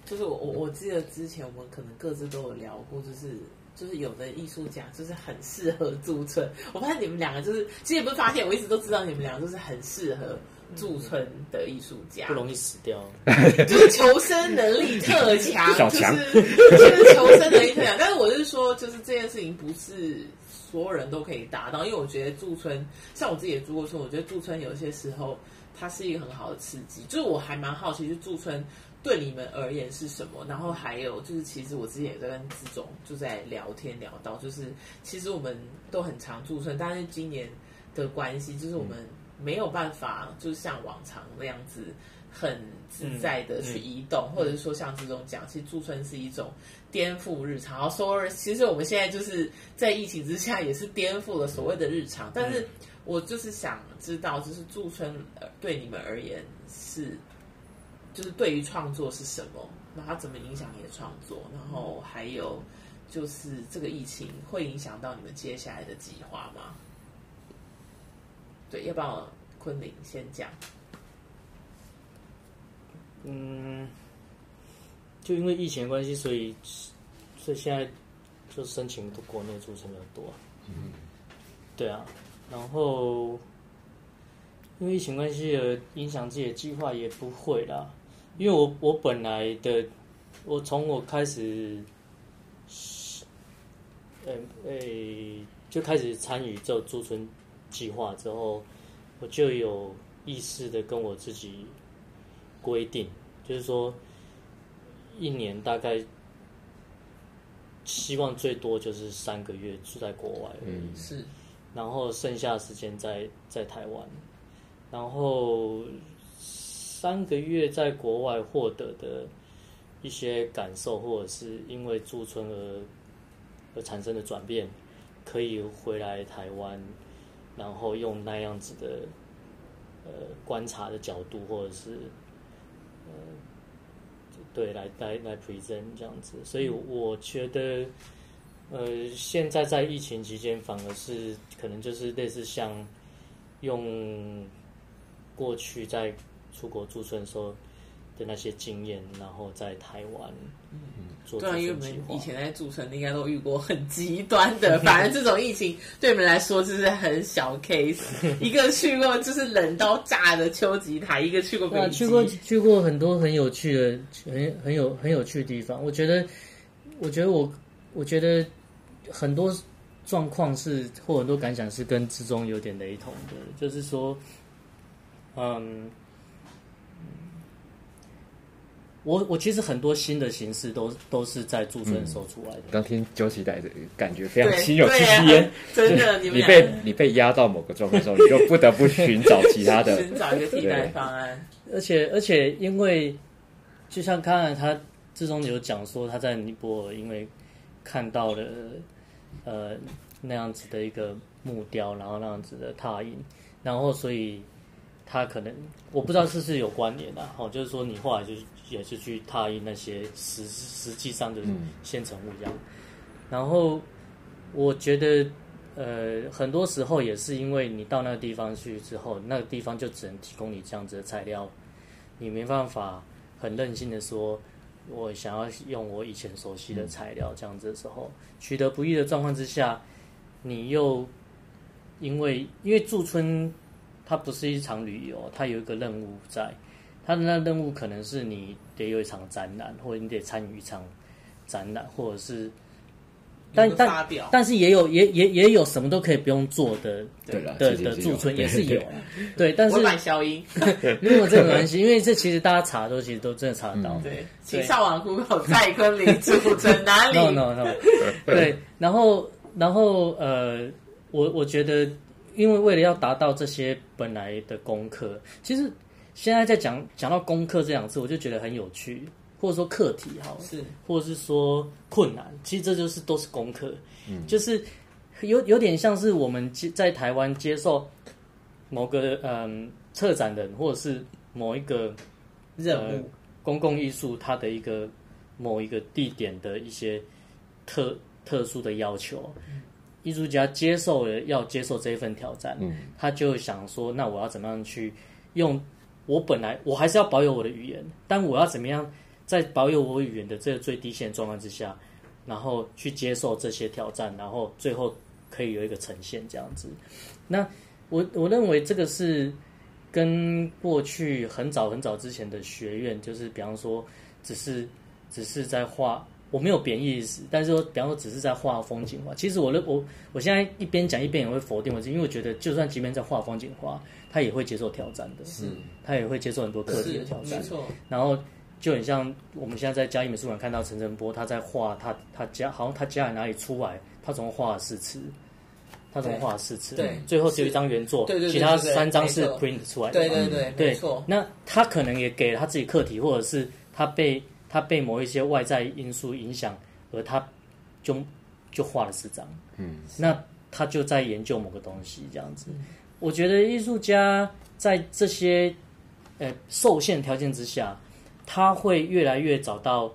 就是我我我记得之前我们可能各自都有聊过，就是就是有的艺术家就是很适合驻村。我发现你们两个就是其实也不是发现，我一直都知道你们两个就是很适合。驻村的艺术家不容易死掉，就是求生能力特强，小强就是就是求生能力特强。但是我是说，就是这件事情不是所有人都可以达到，因为我觉得驻村，像我自己也住过村，我觉得驻村有些时候它是一个很好的刺激。就是我还蛮好奇，就驻村对你们而言是什么？然后还有就是，其实我之前也在跟志总就在聊天聊到，就是其实我们都很常驻村，但是今年的关系，就是我们。没有办法，就是像往常那样子很自在的去移动，嗯嗯、或者是说像这种讲，其实驻村是一种颠覆日常。然后说，其实我们现在就是在疫情之下，也是颠覆了所谓的日常。但是我就是想知道，就是驻村对你们而言是，就是对于创作是什么？那它怎么影响你的创作？然后还有就是这个疫情会影响到你们接下来的计划吗？对，要不要昆凌先讲？嗯，就因为疫情的关系，所以所以现在就申请都国内驻村比较多。嗯，对啊，然后因为疫情关系而影响自己的计划也不会啦，因为我我本来的我从我开始，呃、欸、诶、欸，就开始参与这驻村。计划之后，我就有意识的跟我自己规定，就是说，一年大概希望最多就是三个月住在国外而已，嗯，是，然后剩下的时间在在台湾，然后三个月在国外获得的一些感受，或者是因为驻村而而产生的转变，可以回来台湾。然后用那样子的呃观察的角度，或者是呃对来来来 present 这样子，所以我觉得呃现在在疫情期间，反而是可能就是类似像用过去在出国驻村的时候。的那些经验，然后在台湾做，对啊，因为我们以前在驻城，应该都遇过很极端的。反正这种疫情对你们来说就是很小 case。一个去过就是冷到炸的秋吉台，一个去过北极，去过去过很多很有趣的、很很有很有趣的地方。我觉得，我觉得我我觉得很多状况是，或很多感想是跟之中有点雷同的，就是说，嗯。我我其实很多新的形式都都是在驻村的时候出来的。刚、嗯、听揪脐带的感觉非常心有戚戚焉，真的，你被你被压到某个状况的时候，你就不得不 寻找其他的，寻找一个替代方案。而且而且，因为就像刚才他之中有讲说，他在尼泊尔因为看到了呃那样子的一个木雕，然后那样子的拓印，然后所以他可能我不知道是不是有关联的、啊，哦，就是说你后来就是。也是去踏印那些实实际上的现成物这样，然后我觉得呃很多时候也是因为你到那个地方去之后，那个地方就只能提供你这样子的材料，你没办法很任性的说，我想要用我以前熟悉的材料这样子的时候，取得不易的状况之下，你又因为因为驻村它不是一场旅游，它有一个任务在。他的那任务可能是你得有一场展览，或者你得参与一场展览，或者是，但但但是也有也也也有什么都可以不用做的，对。的的驻村也是有，对，但是买消音，没有这个关系，因为这其实大家查都其实都真的查得到，对，请上网 Google 在昆林驻村哪里？No No No，对，然后然后呃，我我觉得，因为为了要达到这些本来的功课，其实。现在在讲讲到功课这两次，我就觉得很有趣，或者说课题哈，是，或者是说困难，其实这就是都是功课，嗯，就是有有点像是我们接在台湾接受某个嗯策展人，或者是某一个任务、呃、公共艺术，它的一个某一个地点的一些特特殊的要求，嗯、艺术家接受了要接受这一份挑战，嗯，他就想说，那我要怎么样去用。我本来我还是要保有我的语言，但我要怎么样在保有我语言的这个最低限状况之下，然后去接受这些挑战，然后最后可以有一个呈现这样子。那我我认为这个是跟过去很早很早之前的学院，就是比方说只是只是在画，我没有贬义意思，但是说比方说只是在画风景画。其实我我我现在一边讲一边也会否定我自己，因为我觉得就算即便在画风景画。他也会接受挑战的，是，他也会接受很多课题的挑战。没错，然后就很像我们现在在嘉义美术馆看到陈振波，他在画他他家，好像他家里哪里出来，他总共画了四次，他总共画了四次，对，最后只有一张原作，对对，其他三张是 print 出来的，对对对，没错。那他可能也给了他自己课题，或者是他被他被某一些外在因素影响，而他就就画了四张，嗯，那他就在研究某个东西这样子。我觉得艺术家在这些呃受限条件之下，他会越来越找到，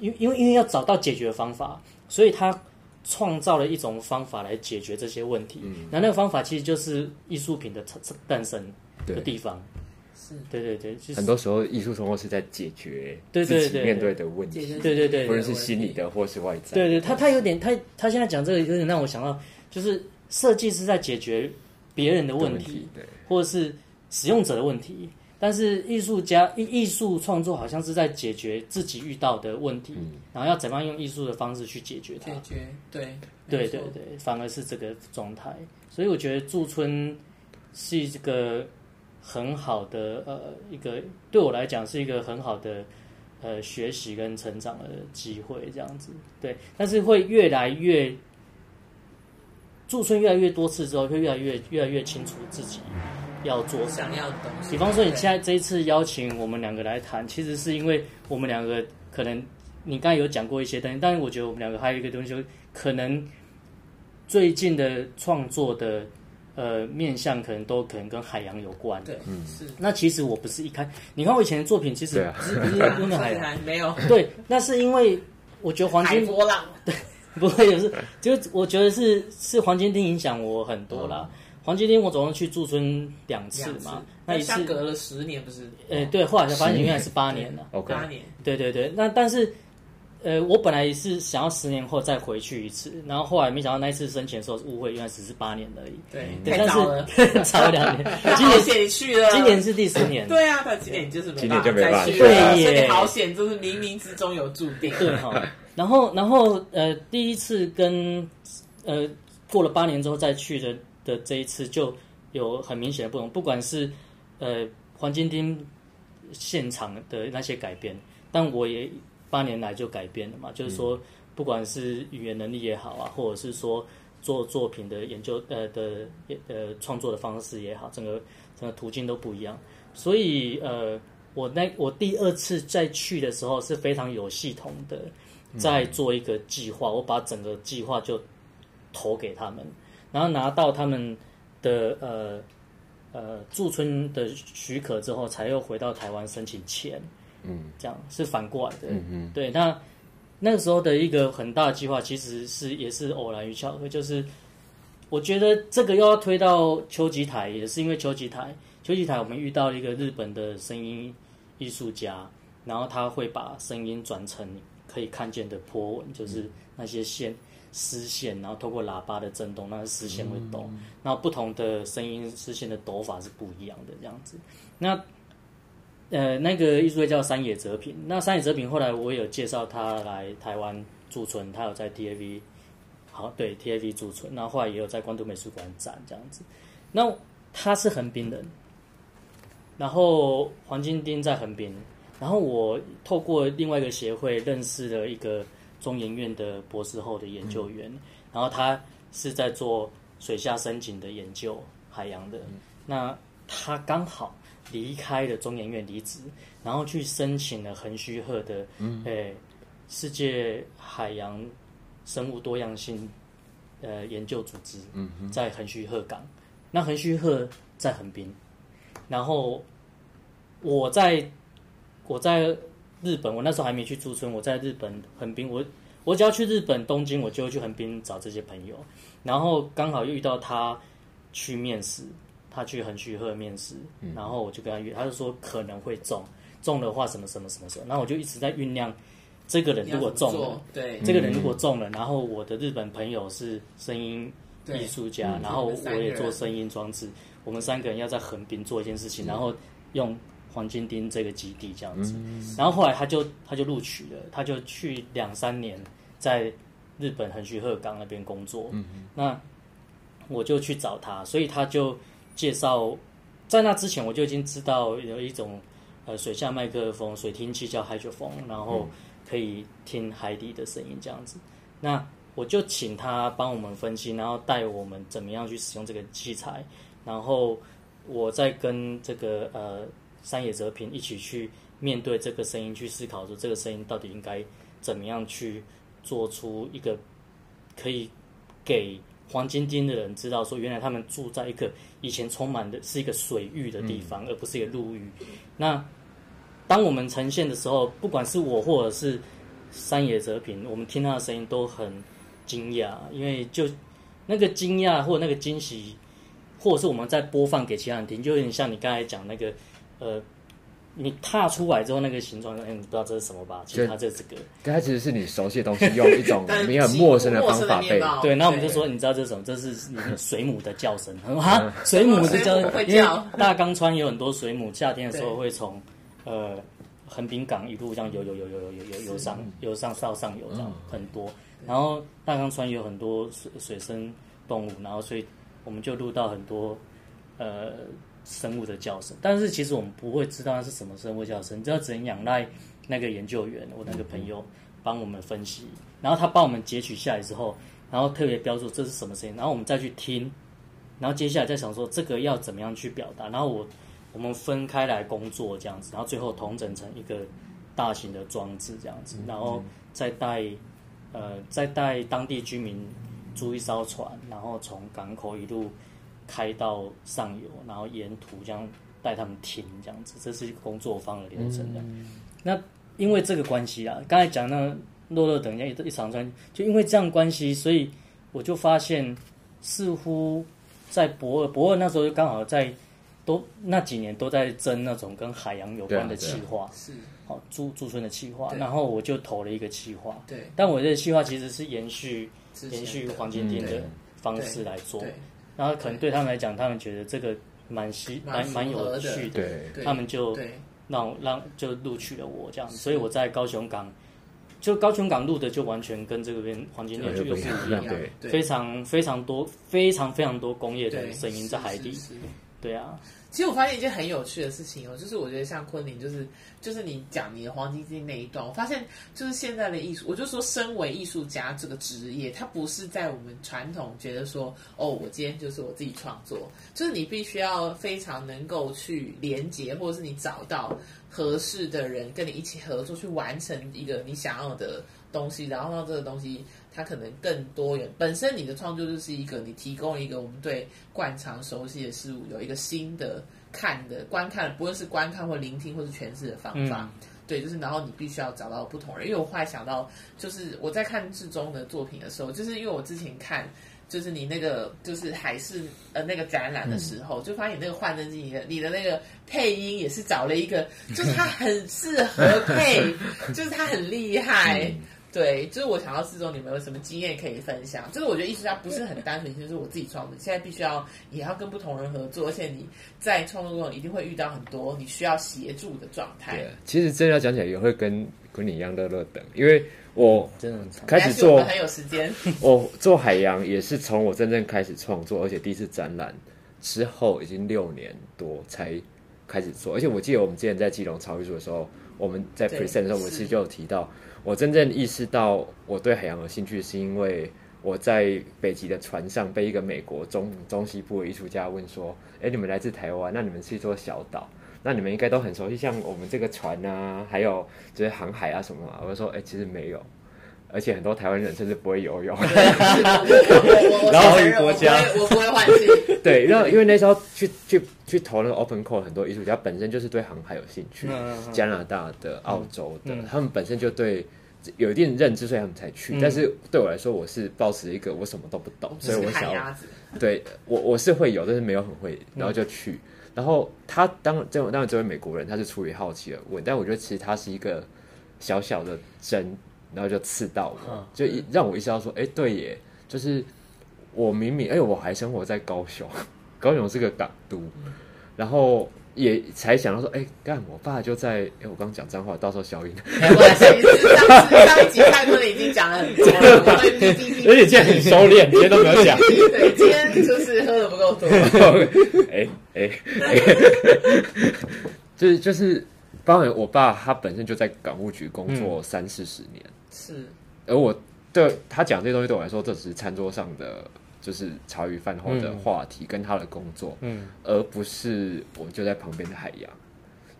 因因为因为要找到解决的方法，所以他创造了一种方法来解决这些问题。嗯，那那个方法其实就是艺术品的诞生的地方。是，对对对，就是、很多时候艺术生活是在解决自己面对的问题。对对对，不论是心理的或是外在。对对，他他有点他他现在讲这个有点让我想到，就是设计是在解决。别人的问题，对，或者是使用者的问题，但是艺术家艺艺术创作好像是在解决自己遇到的问题，嗯、然后要怎么样用艺术的方式去解决它？解决，对，对对对，反而是这个状态。所以我觉得驻村是一个很好的呃一个对我来讲是一个很好的呃学习跟成长的机会，这样子对，但是会越来越。驻村越来越多次之后，会越来越越来越清楚自己要做什么想要的东西。比方说，你现在这一次邀请我们两个来谈，其实是因为我们两个可能你刚才有讲过一些东西，但是我觉得我们两个还有一个东西，就可能最近的创作的呃面向，可能都可能跟海洋有关。对，嗯，是。那其实我不是一开，你看我以前的作品，其实不是不是用的海洋，没有。对，那是因为我觉得黄金波浪 对。不会，就是就我觉得是是黄金町影响我很多啦。嗯、黄金町我总共去驻村两次嘛，次那一次隔了十年不是？诶、欸，对，后来才发现原来是八年了。八年。对对对，那但是呃，我本来是想要十年后再回去一次，然后后来没想到那一次生前的时候误会，原来只是八年而已。对，对太早了，早了两年。今年险你去了，今年是第十年。对啊，他今年就是今年就没办法去了，对耶，好险，就是冥冥之中有注定。对哈。然后，然后，呃，第一次跟呃过了八年之后再去的的这一次就有很明显的不同，不管是呃黄金町现场的那些改变，但我也八年来就改变了嘛，就是说不管是语言能力也好啊，或者是说做作品的研究呃的呃创作的方式也好，整个整个途径都不一样，所以呃我那我第二次再去的时候是非常有系统的在做一个计划，我把整个计划就投给他们，然后拿到他们的呃呃驻村的许可之后，才又回到台湾申请钱。嗯，这样是反过来的。嗯嗯，对。那那个时候的一个很大的计划，其实是也是偶然与巧合，就是我觉得这个又要推到秋吉台，也是因为秋吉台，秋吉台我们遇到了一个日本的声音艺术家，然后他会把声音转成可以看见的波纹，就是那些线。丝线，然后透过喇叭的震动，那个丝线会抖。嗯、然后不同的声音丝线的抖法是不一样的，这样子。那呃，那个艺术家叫山野哲平。那山野哲平后来我也有介绍他来台湾驻村，他有在 TAV，好，对 TAV 驻村。然后后来也有在关渡美术馆展这样子。那他是横滨人，然后黄金町在横滨，然后我透过另外一个协会认识了一个。中研院的博士后的研究员，嗯、然后他是在做水下深井的研究，海洋的。嗯、那他刚好离开了中研院离职，然后去申请了横须贺的，嗯、诶世界海洋生物多样性呃研究组织，嗯、哼在横须贺港。那横须贺在横滨，然后我在我在。日本，我那时候还没去驻村。我在日本横滨，我我只要去日本东京，我就会去横滨找这些朋友。然后刚好又遇到他去面试，他去横须贺面试，然后我就跟他约，他就说可能会中，中的话什么什么什么什么。然后我就一直在酝酿，这个人如果中了，对，这个人如果中了，然后我的日本朋友是声音艺术家，然后我也做声音装置，我们三个人要在横滨做一件事情，然后用。黄金町这个基地这样子，然后后来他就他就录取了，他就去两三年在日本横须贺港那边工作。那我就去找他，所以他就介绍，在那之前我就已经知道有一种呃水下麦克风水听器叫 hydrophone，然后可以听海底的声音这样子。那我就请他帮我们分析，然后带我们怎么样去使用这个器材，然后我再跟这个呃。山野哲平一起去面对这个声音，去思考说这个声音到底应该怎么样去做出一个可以给黄金町的人知道，说原来他们住在一个以前充满的是一个水域的地方，而不是一个陆域。那当我们呈现的时候，不管是我或者是山野哲平，我们听他的声音都很惊讶，因为就那个惊讶或者那个惊喜，或者是我们在播放给其他人听，就有点像你刚才讲那个。呃，你踏出来之后，那个形状，哎、你不知道这是什么吧？其实它就是这个。它其实是你熟悉的东西，用一种 你很陌生的方法背。对，那我们就说，你知道这是什么？这是你的水母的叫声。哈、水母的叫，叫因为大冈川有很多水母，夏天的时候会从呃横滨港一路这样游游游游游游游上游上到上游这样、很多。然后大冈川有很多水水生动物，然后所以我们就录到很多呃。生物的叫声，但是其实我们不会知道那是什么生物叫声，只要只能仰赖那个研究员，我那个朋友帮我们分析，然后他帮我们截取下来之后，然后特别标注这是什么声音，然后我们再去听，然后接下来再想说这个要怎么样去表达，然后我我们分开来工作这样子，然后最后统整成一个大型的装置这样子，然后再带呃再带当地居民租一艘船，然后从港口一路。开到上游，然后沿途这样带他们停，这样子，这是一个工作方的流程的。嗯、那因为这个关系啊，刚才讲那洛洛等一下一一长串，就因为这样关系，所以我就发现，似乎在博尔博尔那时候刚好在都那几年都在争那种跟海洋有关的企划，是。好驻驻村的企划，然后我就投了一个企划，对，但我这个企划其实是延续延续黄金町的方式来做。然后可能对他们来讲，他们觉得这个蛮稀蛮蛮有趣的，他们就让让就录取了我这样，所以我在高雄港就高雄港录的就完全跟这个边黄金链就又不一样，对，非常非常多非常非常多工业的声音在海底，对啊。其实我发现一件很有趣的事情哦，就是我觉得像昆凌，就是就是你讲你的黄金季那一段，我发现就是现在的艺术，我就说身为艺术家这个职业，它不是在我们传统觉得说哦，我今天就是我自己创作，就是你必须要非常能够去连接，或者是你找到合适的人跟你一起合作，去完成一个你想要的东西，然后让这个东西。它可能更多元，本身你的创作就是一个，你提供一个我们对惯常熟悉的事物有一个新的看的观看，不论是观看或聆听或是诠释的方法，嗯、对，就是然后你必须要找到不同人。因为我后来想到，就是我在看志中的作品的时候，就是因为我之前看，就是你那个就是海事呃那个展览的时候，嗯、就发现你那个幻灯机，你的你的那个配音也是找了一个，就是他 很适合配，就是他很厉害。嗯对，就是我想要志忠，你们有什么经验可以分享？就是我觉得艺术家不是很单纯，就是我自己创作，现在必须要也要跟不同人合作，而且你在创作中一定会遇到很多你需要协助的状态。对，其实真的要讲起来，也会跟跟你一样乐乐等，因为我真的开始做很有时间。我做海洋也是从我真正开始创作，而且第一次展览之后已经六年多才开始做，而且我记得我们之前在基隆潮艺术的时候，我们在 present 的时候，我其实就有提到。我真正意识到我对海洋有兴趣，是因为我在北极的船上被一个美国中中西部的艺术家问说：“哎，你们来自台湾，那你们是一座小岛，那你们应该都很熟悉像我们这个船啊，还有这些航海啊什么。”我就说：“哎，其实没有，而且很多台湾人甚至不会游泳。”然后国家我不会换气。对，然后因为那时候去去去投那个 open call，很多艺术家本身就是对航海有兴趣，加拿大的、澳洲的，他们本身就对。有一定认知，所以他们才去。嗯、但是对我来说，我是抱持一个我什么都不懂，所以我想要，对我我是会有，但是没有很会，然后就去。嗯、然后他当这当然这位美国人，他是出于好奇而问，但我觉得其实他是一个小小的针，然后就刺到我，就一让我意识到说，哎，对耶，就是我明明，哎，我还生活在高雄，高雄是个港都，然后。也才想到说，哎，干，我爸就在，哎，我刚讲脏话，到时候消音。没关系，上次上一集太多已经讲了很多了，而且今天很收敛，今天都没有讲。对，今天就是喝的不够多。哎哎，就是就是，包括我爸，他本身就在港务局工作三四十年，是。而我对他讲这些东西，对我来说，这只是餐桌上的。就是茶余饭后的话题跟他的工作，嗯，而不是我就在旁边的海洋。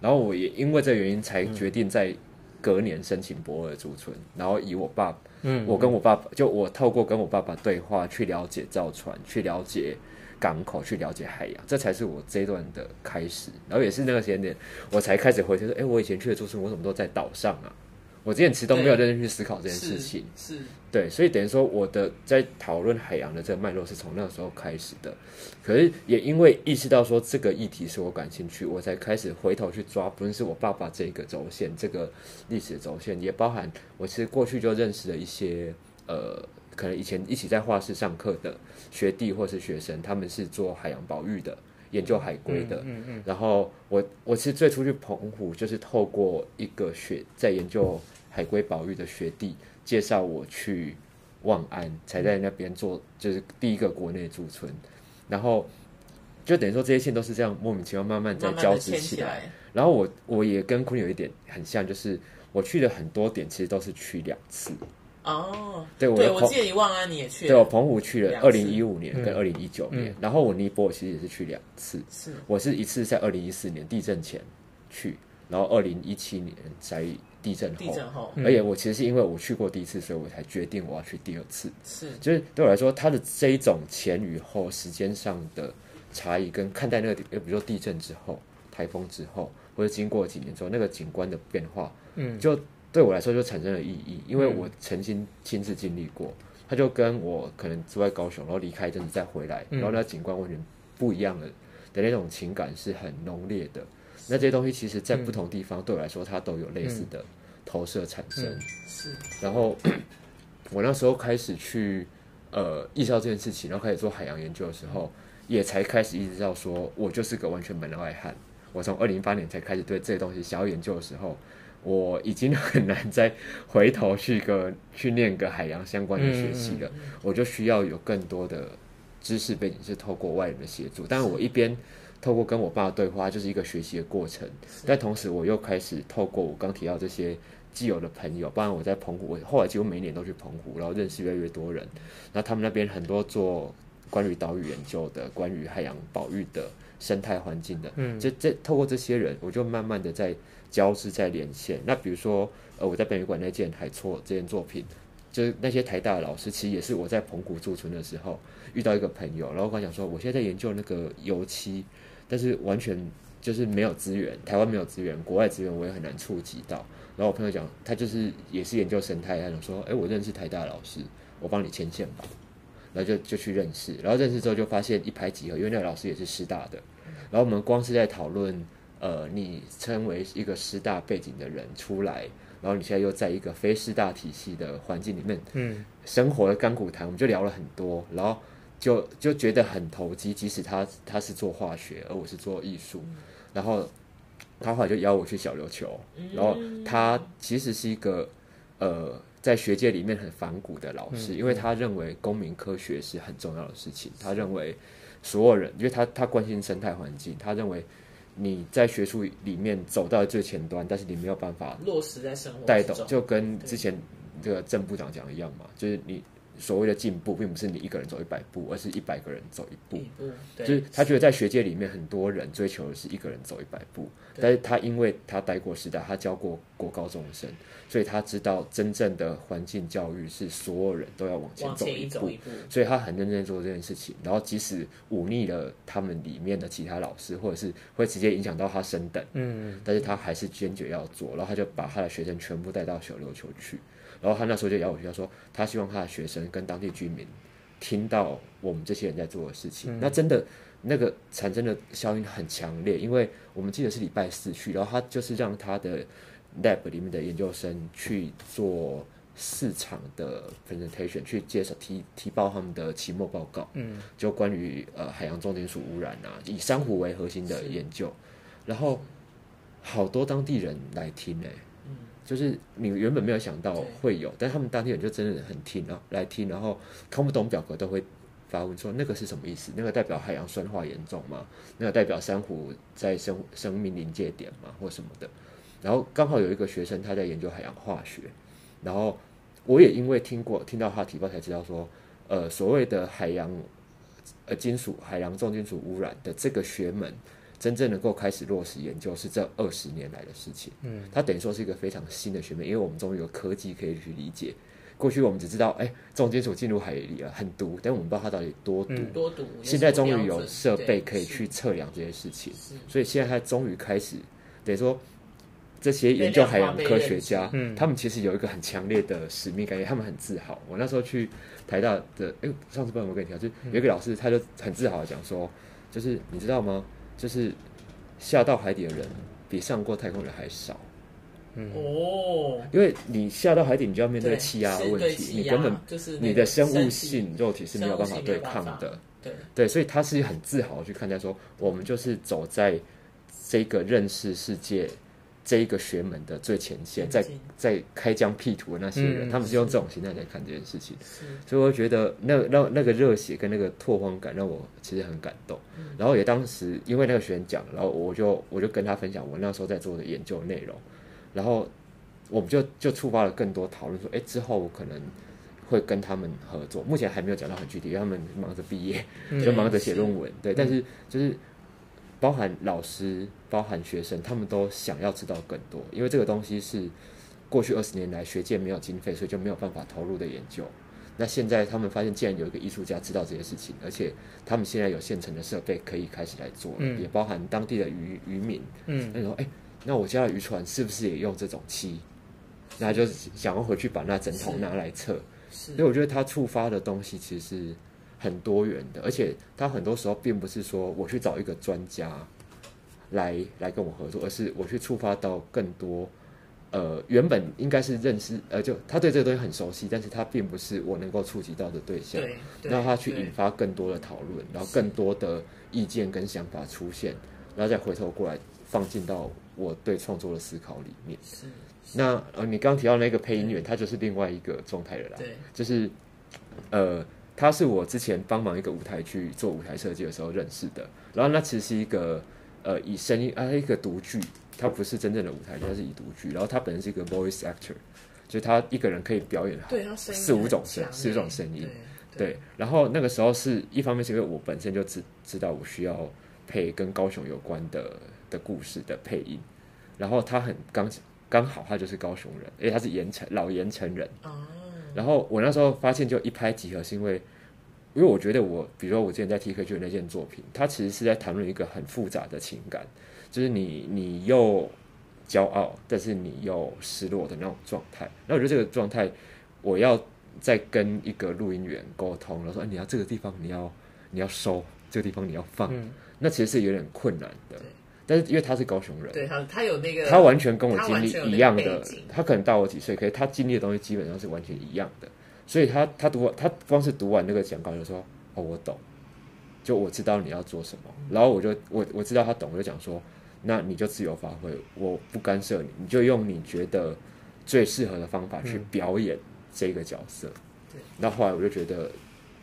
然后我也因为这原因才决定在隔年申请博尔驻村，然后以我爸，嗯，我跟我爸爸，就我透过跟我爸爸对话去了解造船，去了解港口，去了解海洋，这才是我这一段的开始。然后也是那个时间点，我才开始回头说，哎，我以前去的驻村，我怎么都在岛上啊？我之前其实都没有认真去思考这件事情，是，是。对，所以等于说我的在讨论海洋的这个脉络是从那个时候开始的，可是也因为意识到说这个议题是我感兴趣，我才开始回头去抓，不论是我爸爸这个轴线，这个历史轴线，也包含我其实过去就认识了一些呃，可能以前一起在画室上课的学弟或是学生，他们是做海洋保育的。研究海龟的，嗯嗯嗯、然后我我其实最初去澎湖，就是透过一个学在研究海龟保育的学弟介绍我去望安，才在那边做就是第一个国内驻村，然后就等于说这些线都是这样莫名其妙慢慢在交织起来，慢慢起来，然后我我也跟坤有一点很像，就是我去的很多点其实都是去两次。哦，对，我对我记得你望安你也去了，对，我澎湖去了二零一五年跟二零一九年，嗯、然后我尼泊尔其实也是去两次，是，我是一次在二零一四年地震前去，然后二零一七年在地震后，地震后，而且我其实是因为我去过第一次，所以我才决定我要去第二次，是，就是对我来说，它的这一种前与后时间上的差异，跟看待那个，比如说地震之后、台风之后，或者经过几年之后那个景观的变化，嗯，就。对我来说就产生了意义，因为我曾经亲自经历过，它就跟我可能住在高雄，然后离开一阵子再回来，然后那景观完全不一样的的那种情感是很浓烈的。那这些东西其实在不同地方对我来说，它都有类似的投射产生。是。然后 我那时候开始去呃意识到这件事情，然后开始做海洋研究的时候，也才开始意识到说我就是个完全门外汉。我从二零一八年才开始对这些东西想要研究的时候。我已经很难再回头去个去念个海洋相关的学习了，我就需要有更多的知识背景是透过外人的协助。但是我一边透过跟我爸对话，就是一个学习的过程，但同时我又开始透过我刚提到这些既有的朋友，不然我在澎湖，我后来几乎每年都去澎湖，然后认识越来越多人。那他们那边很多做关于岛屿研究的，关于海洋保育的。生态环境的，嗯，这这透过这些人，我就慢慢的在交织，在连线。那比如说，呃，我在北美馆那件海错这件作品，就是那些台大的老师，其实也是我在澎湖驻村的时候遇到一个朋友，然后我跟他讲说，我现在在研究那个油漆，但是完全就是没有资源，台湾没有资源，国外资源我也很难触及到。然后我朋友讲，他就是也是研究生态，他讲说，哎，我认识台大老师，我帮你牵线吧。然后就就去认识，然后认识之后就发现一拍即合，因为那个老师也是师大的。然后我们光是在讨论，呃，你称为一个师大背景的人出来，然后你现在又在一个非师大体系的环境里面，嗯，生活的甘苦谈，我们就聊了很多，然后就就觉得很投机。即使他他是做化学，而我是做艺术，然后他后来就邀我去小琉球，然后他其实是一个呃。在学界里面很反骨的老师，因为他认为公民科学是很重要的事情。他认为所有人，因为他他关心生态环境，他认为你在学术里面走到最前端，但是你没有办法落实在生活带动，就跟之前这个郑部长讲的一样嘛，就是你。所谓的进步，并不是你一个人走一百步，而是一百个人走一步。就是他觉得在学界里面，很多人追求的是一个人走一百步，但是他因为他待过时代，他教过国高中生，所以他知道真正的环境教育是所有人都要往前走一步，所以他很认真做这件事情。然后即使忤逆了他们里面的其他老师，或者是会直接影响到他升等，嗯，但是他还是坚决要做，然后他就把他的学生全部带到小琉球去。然后他那时候就邀我去，他说他希望他的学生跟当地居民听到我们这些人在做的事情。嗯、那真的那个产生的效应很强烈，因为我们记得是礼拜四去，然后他就是让他的 lab 里面的研究生去做市场的 presentation，去介绍提提报他们的期末报告。嗯，就关于呃海洋重金属污染啊，以珊瑚为核心的研究，然后好多当地人来听诶、欸。就是你原本没有想到会有，但他们当地人就真的很听啊，来听，然后看不懂表格都会发问说那个是什么意思？那个代表海洋酸化严重吗？那个代表珊瑚在生生命临界点吗？或什么的？然后刚好有一个学生他在研究海洋化学，然后我也因为听过听到他提报才知道说，呃，所谓的海洋呃金属海洋重金属污染的这个学门。真正能够开始落实研究是这二十年来的事情。嗯，它等于说是一个非常新的学门，因为我们终于有科技可以去理解。过去我们只知道，哎、欸，重金属进入海里了，很毒，但我们不知道它到底多毒。嗯、多毒。现在终于有设备可以去测量这些事情，所以现在它终于开始，等于说这些研究海洋科学家，嗯，他们其实有一个很强烈的使命感觉，他们很自豪。我那时候去台大的，哎、欸，上次不知道我跟你讲，就有一个老师，他就很自豪的讲说，就是你知道吗？就是下到海底的人比上过太空人还少，嗯。哦，因为你下到海底，你就要面对气压的问题，你根本就是你的生物性肉体是没有办法对抗的，对。对，所以他是很自豪去看待说，我们就是走在这个认识世界。这一个学门的最前线，在在开疆辟土的那些人，嗯、他们是用这种心态在看这件事情，所以我觉得那那那个热血跟那个拓荒感让我其实很感动。嗯、然后也当时因为那个学员讲，然后我就我就跟他分享我那时候在做的研究内容，然后我们就就触发了更多讨论，说，哎，之后我可能会跟他们合作。目前还没有讲到很具体，因为他们忙着毕业，就忙着写论文，嗯、对，但是就是。包含老师，包含学生，他们都想要知道更多，因为这个东西是过去二十年来学界没有经费，所以就没有办法投入的研究。那现在他们发现，既然有一个艺术家知道这些事情，而且他们现在有现成的设备可以开始来做，嗯、也包含当地的渔渔民，嗯，那你说，哎、欸，那我家的渔船是不是也用这种漆？那就想要回去把那整桶拿来测，所以我觉得他触发的东西其实是。很多元的，而且他很多时候并不是说我去找一个专家来来跟我合作，而是我去触发到更多，呃，原本应该是认识，呃，就他对这个东西很熟悉，但是他并不是我能够触及到的对象，让他去引发更多的讨论，然后更多的意见跟想法出现，然后再回头过来放进到我对创作的思考里面。是，那呃，你刚刚提到那个配音员，他就是另外一个状态的啦。就是呃，他是我之前帮忙一个舞台去做舞台设计的时候认识的。然后那其实是一个呃以声音啊一个独剧，他不是真正的舞台剧，他是以独剧。然后他本身是一个 voice actor，就是他一个人可以表演四五种声四五种声音。对，对，然后那个时候是一方面是因为我本身就知知道我需要配跟高雄有关的的故事的配音，然后他很刚刚好他就是高雄人，因为他是盐城老盐城人。哦。然后我那时候发现就一拍即合，是因为因为我觉得我比如说我之前在 TK 剧的那件作品，它其实是在谈论一个很复杂的情感，就是你你又骄傲，但是你又失落的那种状态。那我觉得这个状态我要。在跟一个录音员沟通，然后说：“哎，你要这个地方，你要你要收这个地方，你要放。嗯”那其实是有点困难的。但是因为他是高雄人，对他他有那个，他完全跟我经历一样的。他可能大我几岁，可是他经历的东西基本上是完全一样的。所以他他读他光是读完那个讲稿就说：“哦，我懂，就我知道你要做什么。”然后我就我我知道他懂，我就讲说：“那你就自由发挥，我不干涉你，你就用你觉得最适合的方法去表演。”这个角色，对，那后来我就觉得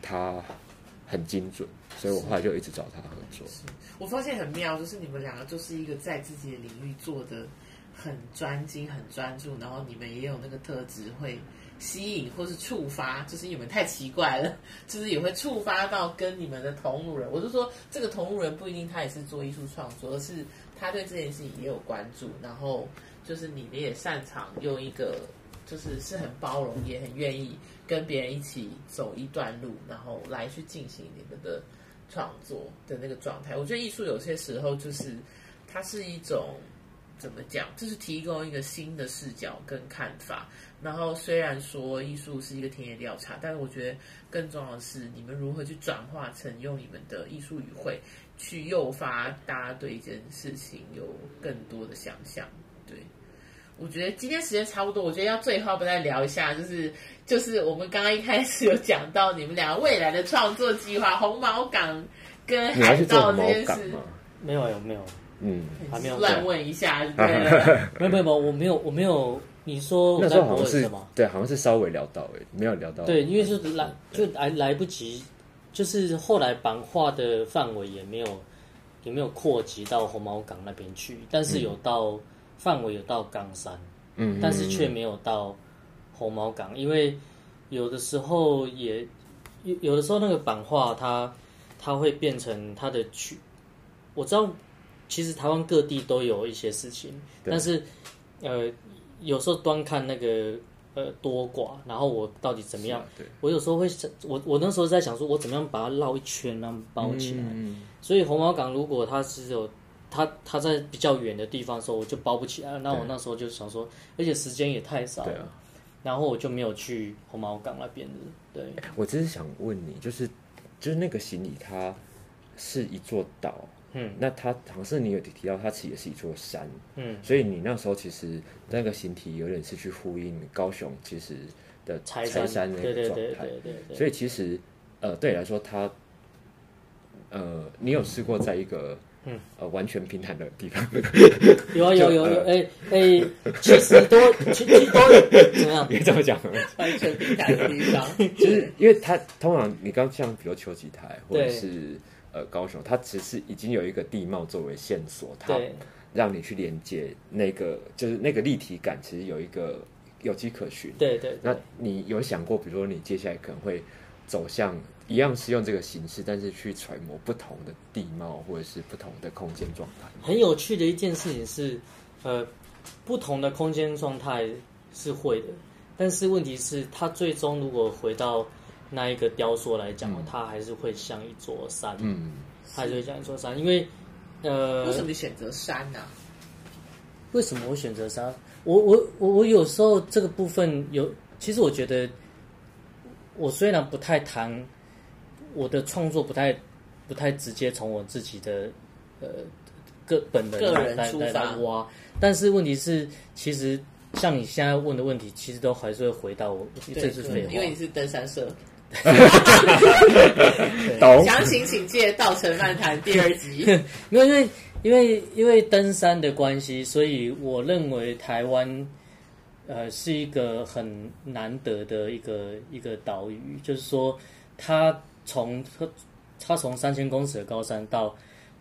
他很精准，所以我后来就一直找他合作。我发现很妙，就是你们两个就是一个在自己的领域做的很专精、很专注，然后你们也有那个特质会吸引或是触发，就是你们太奇怪了，就是也会触发到跟你们的同路人。我就说，这个同路人不一定他也是做艺术创作，而是他对这件事情也有关注，然后就是你们也擅长用一个。就是是很包容，也很愿意跟别人一起走一段路，然后来去进行你们的创作的那个状态。我觉得艺术有些时候就是它是一种怎么讲，就是提供一个新的视角跟看法。然后虽然说艺术是一个田野调查，但是我觉得更重要的是你们如何去转化成用你们的艺术语汇去诱发大家对一件事情有更多的想象。对。我觉得今天时间差不多，我觉得要最后不再聊一下，就是就是我们刚刚一开始有讲到你们两个未来的创作计划，红毛港跟海盗这件事，没有有没有，嗯，还没有。乱问一下，对。没有没有没有，我没有我没有，你说那时候好像是对，好像是稍微聊到哎，没有聊到，对，因为是来就来来不及，就是后来版画的范围也没有也没有扩及到红毛港那边去，但是有到。嗯范围有到冈山，嗯，但是却没有到红毛港，因为有的时候也有有的时候那个版画它它会变成它的去，我知道其实台湾各地都有一些事情，但是呃有时候端看那个呃多寡，然后我到底怎么样？对，我有时候会想，我我那时候在想说，我怎么样把它绕一圈，然后包起来。嗯，所以红毛港如果它是有。他他在比较远的地方的时候，我就包不起来。那我那时候就想说，而且时间也太少了，然后我就没有去红毛港那边的。对，我只是想问你，就是就是那个行李，它是一座岛，嗯，那它好像是你有提到，它其实也是一座山，嗯，所以你那时候其实那个形体有点是去呼应高雄其实的柴山那个状态，对对对对对对。所以其实呃，对你来说，它呃，你有试过在一个。嗯，呃，完全平坦的地方，有啊有有有，哎哎，其实都其实都怎么样？别这么讲，完全平坦的地方，就是因为它通常你刚像比如秋吉台或者是呃高雄，它其实已经有一个地貌作为线索，它让你去连接那个就是那个立体感，其实有一个有迹可循。对对，那你有想过，比如说你接下来可能会走向？一样是用这个形式，但是去揣摩不同的地貌或者是不同的空间状态。很有趣的一件事情是，呃，不同的空间状态是会的，但是问题是，它最终如果回到那一个雕塑来讲，嗯、它还是会像一座山。嗯，它还是会像一座山，因为呃，为什么你选择山呢、啊？为什么我选择山？我我我我有时候这个部分有，其实我觉得，我虽然不太谈。我的创作不太不太直接从我自己的呃个本人个人出发挖，但是问题是，其实像你现在问的问题，其实都还是会回到我，这是废话，因为你是登山社。懂。详情请借《稻城漫谈》第二集。没有，因为因为因为登山的关系，所以我认为台湾呃是一个很难得的一个一个岛屿，就是说它从它它从三千公尺的高山到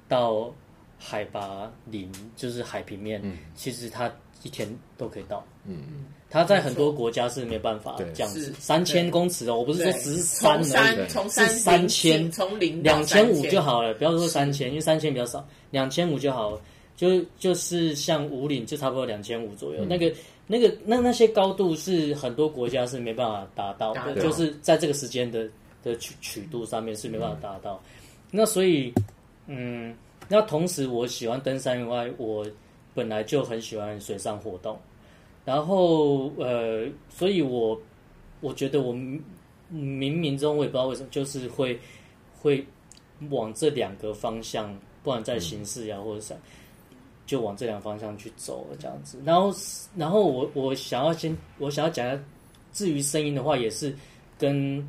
到海拔零，就是海平面，嗯、其实它一天都可以到。嗯嗯，它在很多国家是没办法这样子，三千公尺哦，我不是说只是三而已，从是三千，从零两千五就好了，不要说三千，因为三千比较少，两千五就好了。就就是像五岭就差不多两千五左右，嗯、那个那个那那些高度是很多国家是没办法达到的，到就是在这个时间的的曲曲度上面是没办法达到。嗯、那所以，嗯，那同时我喜欢登山以外，我本来就很喜欢水上活动，然后呃，所以我我觉得我冥冥中我也不知道为什么，就是会会往这两个方向，不管在形式呀、或者什么。就往这两方向去走了，这样子。然后，然后我我想要先，我想要讲下，至于声音的话，也是跟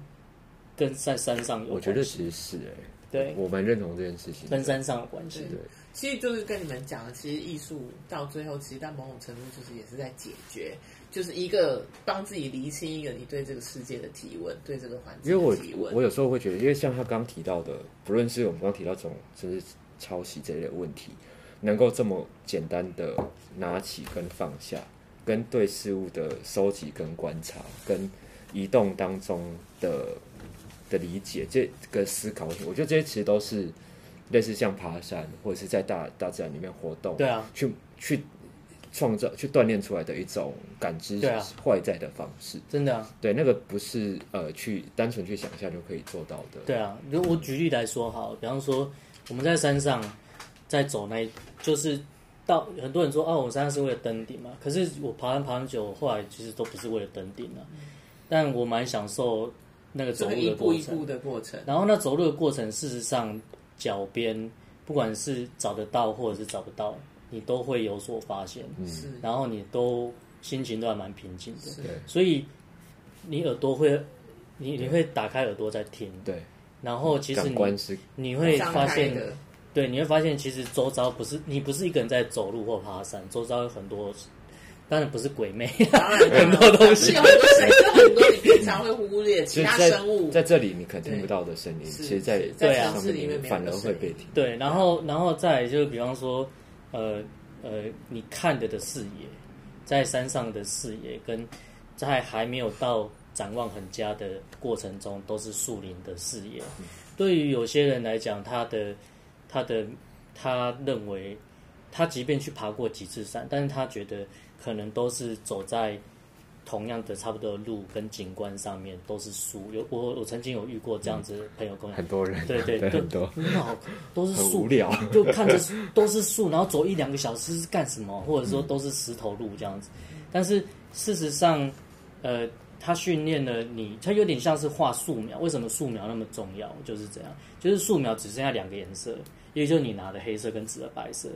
跟在山上有关系。我觉得其实是哎、欸，对，我蛮认同这件事情，跟山上有关系。对，其实就是跟你们讲的，其实艺术到最后，其实到某种程度，就是也是在解决，就是一个帮自己厘清一个你对这个世界的提问，对这个环境的提问。因为我我有时候会觉得，因为像他刚提到的，不论是我们刚提到这种就是抄袭这类的问题。能够这么简单的拿起跟放下，跟对事物的收集跟观察，跟移动当中的的理解，这个思考，我觉得这些其实都是类似像爬山或者是在大大自然里面活动，对啊，去去创造、去锻炼出来的一种感知外在的方式，真的啊，对，那个不是呃去单纯去想象就可以做到的。对啊，如果我举例来说，好，比方说我们在山上。在走那，就是到很多人说哦，我山上是为了登顶嘛。可是我爬山爬很久，后来其实都不是为了登顶了。嗯、但我蛮享受那个走路的过程。一步一步的过程。然后那走路的过程，事实上脚边不管是找得到或者是找不到，你都会有所发现。是、嗯。然后你都心情都还蛮平静的。是。所以你耳朵会，你你会打开耳朵在听。对。然后其实你你会发现。对，你会发现其实周遭不是你不是一个人在走路或爬山，周遭有很多，当然不是鬼魅，很多东西，有很多声音，很多你平常会忽略其他生物，在这里你可能听不到的声音，其实在对啊，城市里面反而会被听。对，然后然后再来就是比方说，呃呃，你看的的视野，在山上的视野，跟在还没有到展望很佳的过程中，都是树林的视野。对于有些人来讲，他的他的他认为，他即便去爬过几次山，但是他觉得可能都是走在同样的差不多的路跟景观上面，都是树。有我我曾经有遇过这样子的朋友跟我，很多人对对对，很多很好，都是树，就看着都是树，然后走一两个小时是干什么？或者说都是石头路这样子。但是事实上，呃。他训练了你，他有点像是画素描。为什么素描那么重要？就是这样，就是素描只剩下两个颜色，一个就是你拿的黑色跟纸的白色，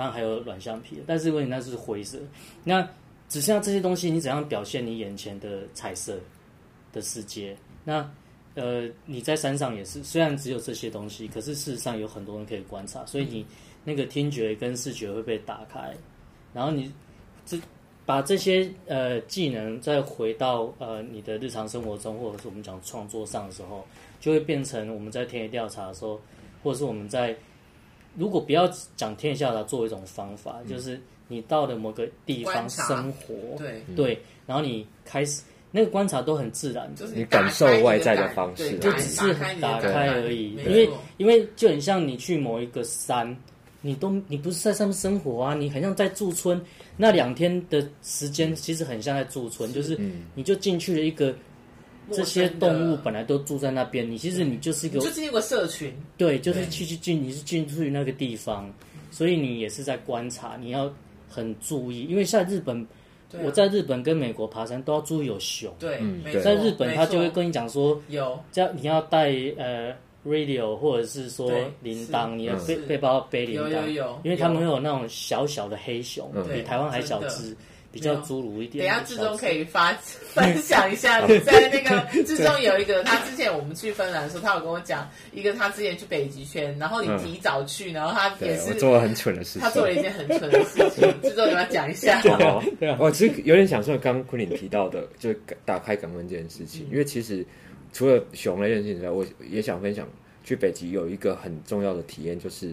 当然还有软橡皮。但是问题那是灰色，那只剩下这些东西，你怎样表现你眼前的彩色的世界？那呃，你在山上也是，虽然只有这些东西，可是事实上有很多人可以观察，所以你那个听觉跟视觉会被打开，然后你这。把这些呃技能再回到呃你的日常生活中，或者是我们讲创作上的时候，就会变成我们在田野调查的时候，或者是我们在如果不要讲田野调查作为一种方法，嗯、就是你到了某个地方生活，对。对，然后你开始那个观察都很自然，就是你感受外在的方式，就只是打开而已，因为因为就很像你去某一个山。你都你不是在上面生活啊？你很像在驻村，那两天的时间其实很像在驻村，就是你就进去了一个这些动物本来都住在那边，你其实你就是一个就是一个社群，对，就是去去进你是进去那个地方，所以你也是在观察，你要很注意，因为像日本，我在日本跟美国爬山都要注意有熊，对，在日本他就会跟你讲说有，这样你要带呃。radio 或者是说铃铛，你要背背包背铃铛，因为他们会有那种小小的黑熊，比台湾还小只，比较侏儒一点。等下志忠可以发分享一下，在那个志忠有一个，他之前我们去芬兰的时候，他有跟我讲一个他之前去北极圈，然后你提早去，然后他也是做了很蠢的事情，他做了一件很蠢的事情。志忠你要讲一下。对啊，我其实有点想说，刚刚昆凌提到的，就是打开感官这件事情，因为其实除了熊的事情之外，我也想分享去北极有一个很重要的体验，就是。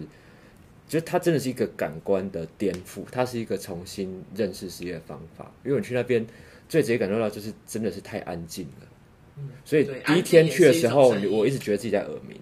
就它真的是一个感官的颠覆，它是一个重新认识世界的方法。因为我去那边最直接感受到，就是真的是太安静了。嗯，所以第一天去的时候，我一直觉得自己在耳鸣，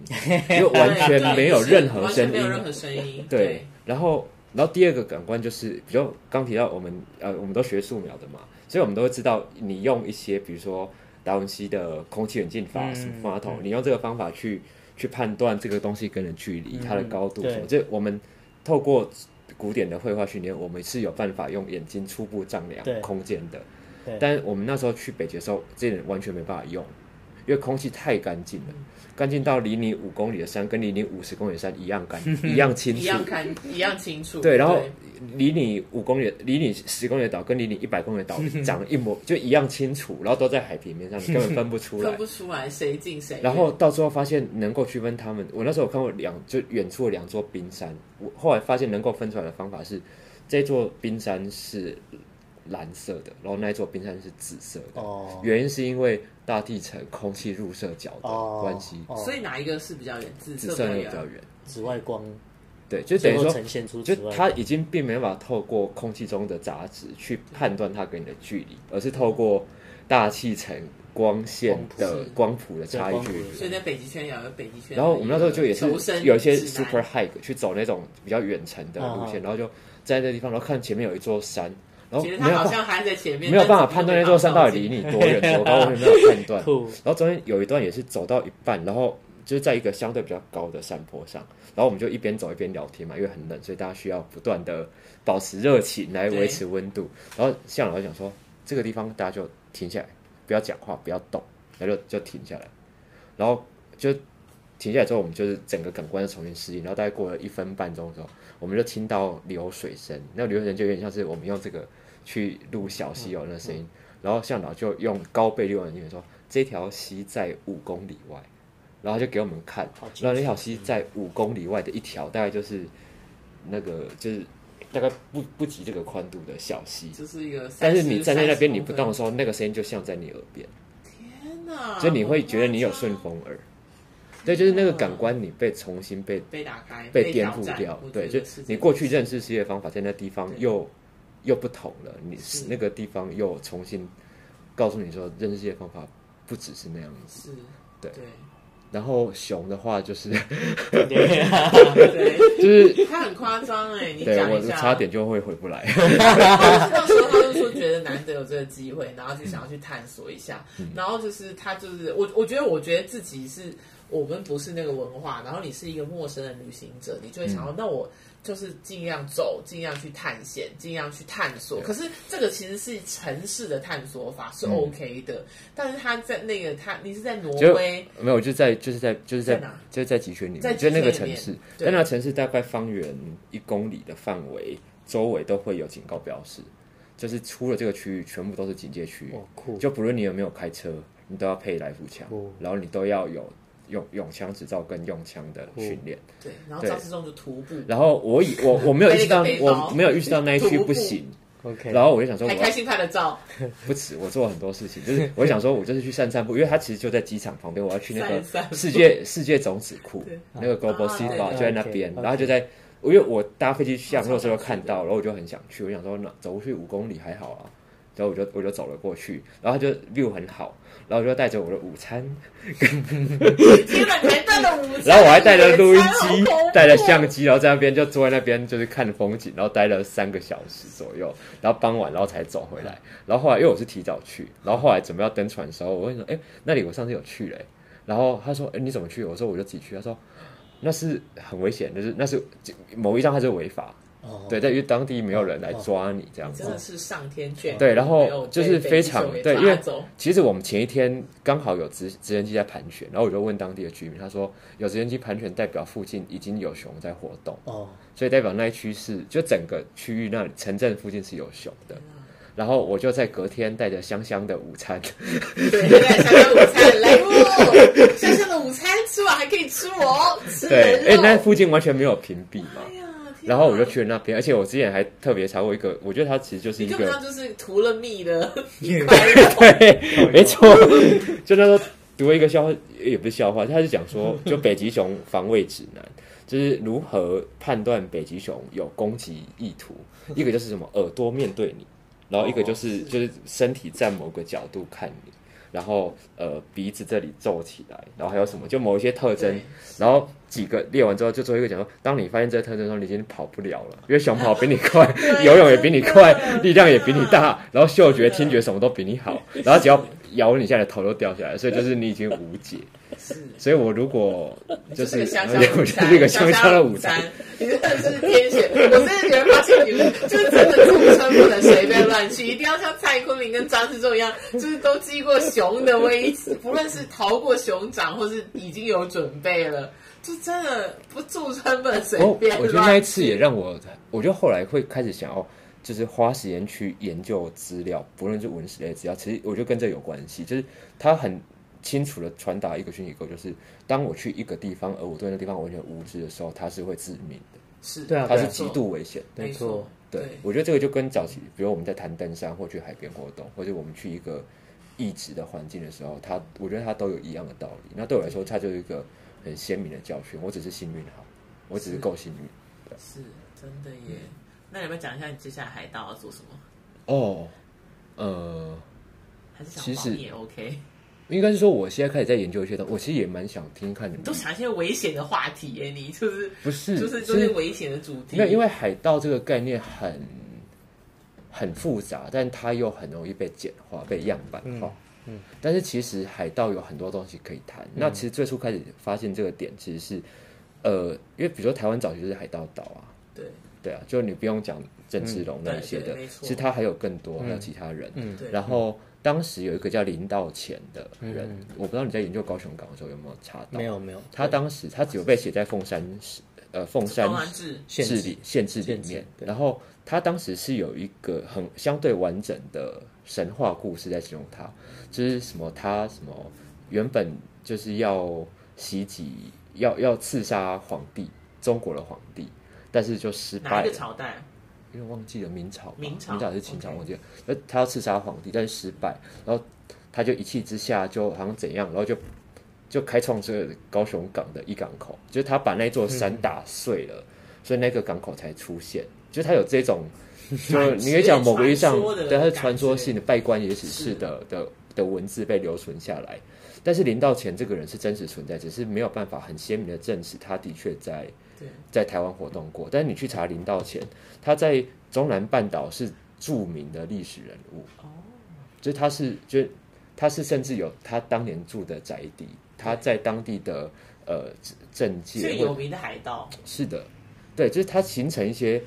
因为完全没有任何 声音，没有任何声音。对，然后，然后第二个感官就是，比如刚提到我们呃，我们都学素描的嘛，所以我们都会知道，你用一些比如说达文西的空气远近法什么法筒，你用这个方法去去判断这个东西跟的距离、它的高度什么，这我们。透过古典的绘画训练，我们是有办法用眼睛初步丈量空间的。但我们那时候去北极的时候，这点完全没办法用，因为空气太干净了，干净到离你五公里的山跟离你五十公里的山一样干，一样清楚，一样看一样清楚。对，然后。离你五公里，离你十公里的岛，跟离你一百公里的岛 长得一模就一样清楚，然后都在海平面上，你根本分不出来，分不出来谁近谁远。然后到最后发现能够区分他们，我那时候有看过两，就远处的两座冰山，我后来发现能够分出来的方法是，这座冰山是蓝色的，然后那座冰山是紫色的。哦，原因是因为大地层空气入射角的关系。哦，所以哪一个是比较远？紫色那个比较远，紫外光。对，就等于说，呈现出就它已经并没办法透过空气中的杂质去判断它跟你的距离，而是透过大气层光线的光谱的差异距离。所以在北极圈也有北极圈。然后我们那时候就也是有一些 super hike 去走那种比较远程的路线，然后就在那个地方，然后看前面有一座山，然后没有好像还在前面，没有办法判断那座山到底离你多远多高，完全没有判断。然后中间有一段也是走到一半，然后就是在一个相对比较高的山坡上。然后我们就一边走一边聊天嘛，因为很冷，所以大家需要不断的保持热情来维持温度。然后向老师讲说，这个地方大家就停下来，不要讲话，不要动，然后就就停下来。然后就停下来之后，我们就是整个感官就重新适应。然后大概过了一分半钟之后，我们就听到流水声，那流水声就有点像是我们用这个去录小溪哦那个声音。然后向导就用高倍率的音乐说，这条溪在五公里外。然后就给我们看，然后那条溪在五公里外的一条，大概就是那个就是大概不不及这个宽度的小溪，就是一个。但是你站在那边你不动的时候，那个声音就像在你耳边。天哪！就你会觉得你有顺风耳。对，就是那个感官你被重新被被打开、被颠覆掉。对，就你过去认识世界的方法，在那地方又又不同了。你那个地方又重新告诉你说，认识世界的方法不只是那样子。是，对。对。然后熊的话就是，对，就是 他很夸张哎，你讲我差点就会回不来。那时候他就说觉得难得有这个机会，然后就想要去探索一下。然后就是他就是我，我觉得我觉得自己是我们不是那个文化，然后你是一个陌生的旅行者，你就会想到那我。就是尽量走，尽量去探险，尽量去探索。可是这个其实是城市的探索法是 OK 的，嗯、但是他在那个他，你是在挪威？没有，就在就是在就是在，在哪？就是在集圈里面，在就那个城市。在那个城市大概方圆一公里的范围，周围都会有警告标识，就是出了这个区域，全部都是警戒区域。就不论你有没有开车，你都要配来福枪，酷然后你都要有。用用枪执照跟用枪的训练，对，然后张之洞就徒步，然后我以我我没有意识到，我没有意识到那一区不行，OK，然后我就想说，还开心拍了照，不止，我做了很多事情，就是我想说，我就是去散散步，因为它其实就在机场旁边，我要去那个世界世界种子库，那个 Global Seed Vault 就在那边，然后就在，因为我搭飞机下落的时候看到，然后我就很想去，我想说，那走过去五公里还好啊。然后我就我就走了过去，然后他就 view 很好，然后我就带着我的午餐，然后我还带着录音机，带着相机，然后在那边就坐在那边就是看风景，然后待了三个小时左右，然后傍晚然后才走回来，然后后来因为我是提早去，然后后来准备要登船的时候，我问说，哎，那里我上次有去嘞，然后他说，哎，你怎么去？我说我就自己去，他说那是很危险，就是那是某一张他是违法。对，在于当地没有人来抓你这样子，真的是上天眷。对，然后就是非常对，因为其实我们前一天刚好有直直升机在盘旋，然后我就问当地的居民，他说有直升机盘旋代表附近已经有熊在活动哦，所以代表那一区是就整个区域那里城镇附近是有熊的，然后我就在隔天带着香香的午餐，对，带香香午餐来哦，香香的午餐吃完还可以吃我，吃对，哎，那附近完全没有屏蔽嘛。然后我就去了那边，而且我之前还特别查过一个，我觉得它其实就是一个，就是涂了蜜的，对，没错，就那时候读了一个笑话，也不是笑话，他是讲说，就北极熊防卫指南，就是如何判断北极熊有攻击意图，一个就是什么耳朵面对你。然后一个就是、哦、是。就是身体在某个角度看你，然后呃鼻子这里皱起来，然后还有什么就某一些特征，然后几个列完之后，就最后一个讲说，当你发现这个特征的时候，你已经跑不了了，因为熊跑比你快，游泳也比你快，力量也比你大，然后嗅觉、听觉什么都比你好，然后只要咬你一下，头都掉下来，所以就是你已经无解。是，所以我如果就是香香午餐，那个香 香的午餐，你真的是天选。我真的觉得发现你们就是真的驻村不能随便乱去，一定要像蔡坤明跟张志忠一样，就是都经过熊的威胁，不论是逃过熊掌，或是已经有准备了，就真的不驻村不能随便。我觉得那一次也让我，我觉得后来会开始想要，就是花时间去研究资料，不论是文史类资料，其实我觉得跟这有关系，就是他很。清楚的传达一个讯息，够就是当我去一个地方，而我对那地方完全无知的时候，它是会致命的，是对啊，它是极度危险。没错，对，我觉得这个就跟早期，比如我们在谈登山或去海边活动，或者我们去一个异质的环境的时候，它，我觉得它都有一样的道理。那对我来说，它就是一个很鲜明的教训。我只是幸运好，我只是够幸运。对，是真的耶。嗯、那你要不要讲一下你接下来海盗要做什么？哦，呃，还是想保密也 OK。应该是说，我现在开始在研究一些东西，我其实也蛮想听看你们。都想一些危险的话题耶，你就是不是就是就是危险的主题？因为因为海盗这个概念很很复杂，但它又很容易被简化、被样板化。嗯，嗯，但是其实海盗有很多东西可以谈。嗯、那其实最初开始发现这个点，其实是呃，因为比如说台湾早期就是海盗岛啊，对对啊，就你不用讲郑志龙那些的，其实他还有更多，还有其他人。嗯，对，然后。当时有一个叫林道干的人，嗯、我不知道你在研究高雄港的时候有没有查到？没有，没有。他当时他只有被写在凤山市，呃，凤山市市里县志里面。然后他当时是有一个很相对完整的神话故事在形容他，就是什么他什么原本就是要袭击，要要刺杀皇帝，中国的皇帝，但是就失败了。哪个朝代？因为忘记了明朝，明朝，明朝还是清朝，忘记了。那他要刺杀皇帝，但是失败，然后他就一气之下，就好像怎样，然后就就开创这个高雄港的一港口，就是他把那座山打碎了，嗯、所以那个港口才出现。就是他有这种，就你可以讲某个意义上，对，他是传说性的拜官野史式的的的，文字被留存下来。但是林道前这个人是真实存在，只是没有办法很鲜明的证实他的确在。在台湾活动过，但是你去查林道前，他在中南半岛是著名的历史人物哦，就他是，就他是甚至有他当年住的宅邸，他在当地的呃政界最有名的海盗，是的，对，就是他形成一些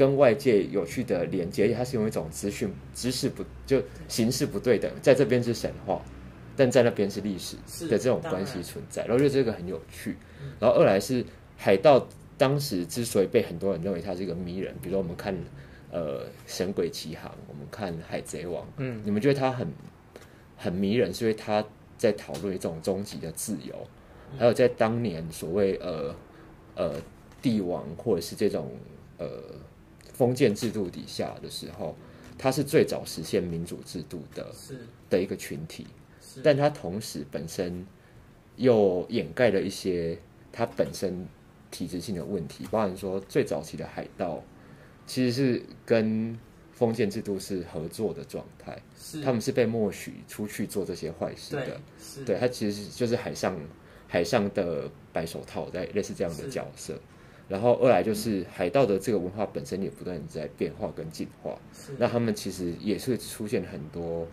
跟外界有趣的连接，它是用一种资讯知识不就形式不对等，在这边是神话，但在那边是历史的这种关系存在，然后觉得这个很有趣，然后二来是。海盗当时之所以被很多人认为他是一个迷人，比如说我们看呃《神鬼奇航》，我们看《海贼王》，嗯，你们觉得他很很迷人，是因为他在讨论一种终极的自由，还有在当年所谓呃呃帝王或者是这种呃封建制度底下的时候，它是最早实现民主制度的，是的一个群体，但它同时本身又掩盖了一些它本身。体制性的问题，包含说最早期的海盗其实是跟封建制度是合作的状态，是他们是被默许出去做这些坏事的，是对他其实就是海上海上的白手套，在类似这样的角色。然后二来就是海盗的这个文化本身也不断在变化跟进化，那他们其实也是出现很多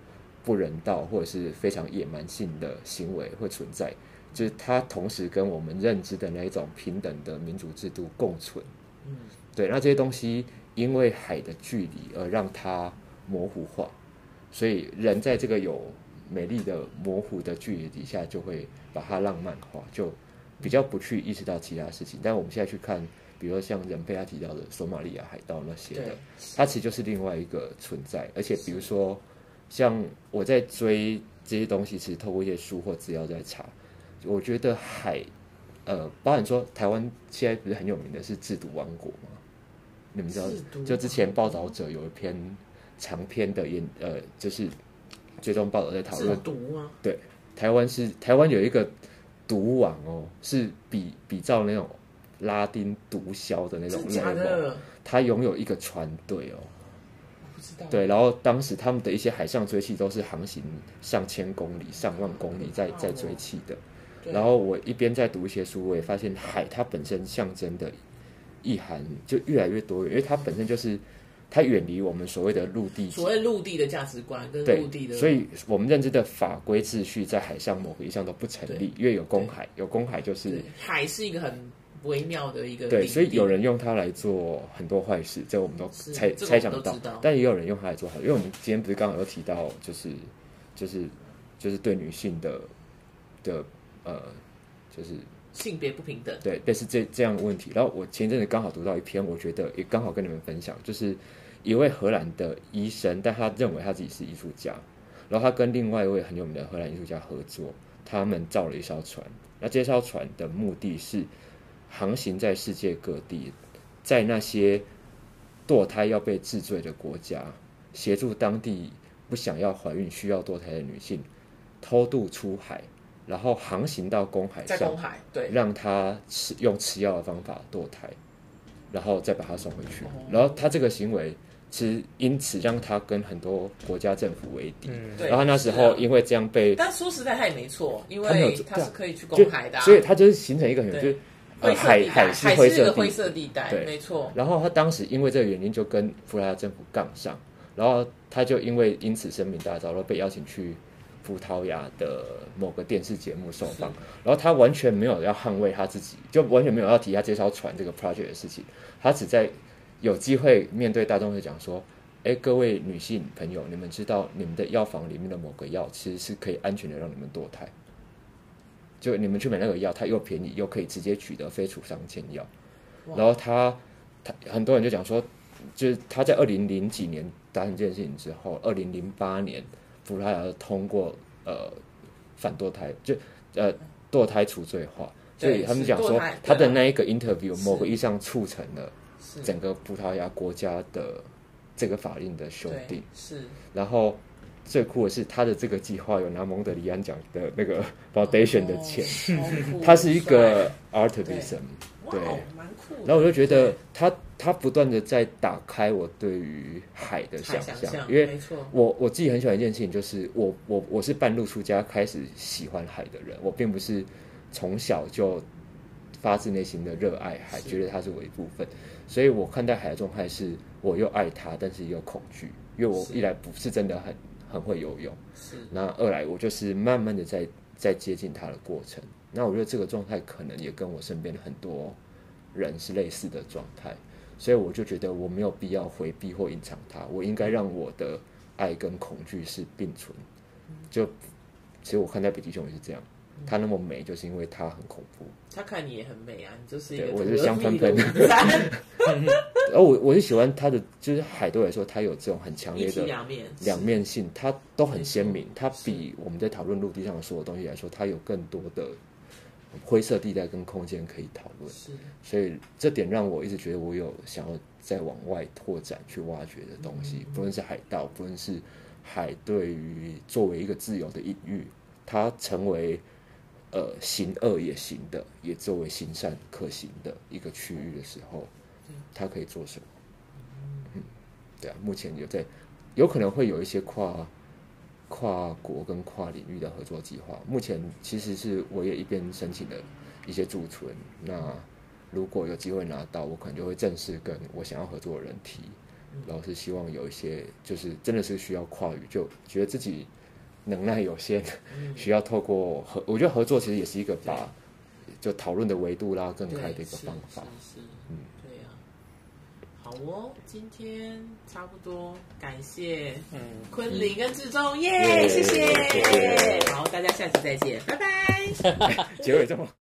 不人道或者是非常野蛮性的行为会存在。就是它同时跟我们认知的那一种平等的民主制度共存，嗯，对。那这些东西因为海的距离而让它模糊化，所以人在这个有美丽的模糊的距离底下，就会把它浪漫化，就比较不去意识到其他事情。但我们现在去看比如说像人被他提到的索马利亚海盗那些的，它其实就是另外一个存在。而且比如说，像我在追这些东西，其实透过一些书或资料在查，我觉得海，呃，包含说台湾现在不是很有名的是制毒王国吗？你们知道，就之前报道者有一篇长篇的研，呃，就是最终报道在讨论是毒吗？对，台湾是台湾有一个毒王哦，是比比照那种拉丁毒枭的那种真假 level，他拥有一个船队哦。对，然后当时他们的一些海上追缉都是航行上千公里、上万公里在在追缉的。然后我一边在读一些书，我也发现海它本身象征的意涵就越来越多元，因为它本身就是它远离我们所谓的陆地，所谓陆地的价值观跟对陆地的，所以我们认知的法规秩序在海上某个意义上都不成立，因为有公海，有公海就是海是一个很微妙的一个对，所以有人用它来做很多坏事，这我们都猜猜想得我们都知道但也有人用它来做好，因为我们今天不是刚好有提到，就是就是就是对女性的的呃，就是性别不平等。对类似这这样的问题。然后我前一阵子刚好读到一篇，我觉得也刚好跟你们分享，就是一位荷兰的医生，但他认为他自己是艺术家，然后他跟另外一位很有名的荷兰艺术家合作，他们造了一艘船。那这艘船的目的是航行在世界各地，在那些堕胎要被治罪的国家，协助当地不想要怀孕、需要堕胎的女性偷渡出海，然后航行到公海上，在公海，对，让她吃用吃药的方法堕胎，然后再把她送回去。然后他这个行为，其实因此让他跟很多国家政府为敌。嗯。对然后他那时候因为这样被，但说实在，他也没错，因为他是可以去就公海的啊，所以他就是形成一个很就是灰呃海海灰色地是灰色地带，对。没错。然后他当时因为这个原因就跟葡萄牙政府杠上，然后他就因为因此声名大噪，然后被邀请去葡萄牙的某个电视节目受访，然后他完全没有要捍卫他自己，就完全没有要提他这艘船这个 project 的事情，他只在有机会面对大众会讲说，哎，各位女性朋友，你们知道你们的药房里面的某个药其实是可以安全的让你们堕胎，就你们去买那个药，它又便宜又可以直接取得非处方箋药。然后他他很多人就讲说，就是他在二零零几年达成这件事情之后，二零零八年葡萄牙通过呃反堕胎，就呃堕胎除罪化，所以他们讲说他的那一个 interview 某个意义上促成了是整个葡萄牙国家的这个法令的修订，是。然后。最酷的是，他的这个计划有拿蒙德里安奖的那个 foundation 的钱，他是一个 artivism，对。蛮酷。然后我就觉得对。他他不断的在打开我对于海的想海象，象因为我我自己很喜欢一件事情，就是我我我是半路出家开始喜欢海的人，我并不是从小就发自内心的热爱海，是。觉得它是我一部分，所以我看待海的状态是我又爱它，但是又恐惧，因为我一来不是真的很很会游泳，是那二来我就是慢慢的在在接近它的过程，那我觉得这个状态可能也跟我身边的很多人是类似的状态，所以我就觉得我没有必要回避或隐藏它，我应该让我的爱跟恐惧是并存。就其实我看待北极熊也是这样，它那么美，就是因为它很恐怖。他看你也很美啊，你就是一个我是香喷喷的。而 我我是喜欢他的，就是海对我来说，它有这种很强烈的两面，两面性，它都很鲜明它比我们在讨论陆地上的所有东西来说，它有更多的灰色地带跟空间可以讨论。是。所以这点让我一直觉得我有想要再往外拓展去挖掘的东西，不论是海盗，不论是海对于作为一个自由的隐喻，它成为呃行恶也行的，也作为行善可行的一个区域的时候，他可以做什么？嗯，对啊，目前有在，有可能会有一些跨跨国跟跨领域的合作计划。目前其实是我也一边申请了一些驻存，那如果有机会拿到，我可能就会正式跟我想要合作的人提，然后是希望有一些就是真的是需要跨域，就觉得自己能耐有限，需要透过合，我觉得合作其实也是一个把就讨论的维度拉更开的一个方法。嗯，对呀、好哦，今天差不多，感谢嗯，昆凌跟志忠，耶、谢谢好，大家下次再见，拜拜。结尾这么。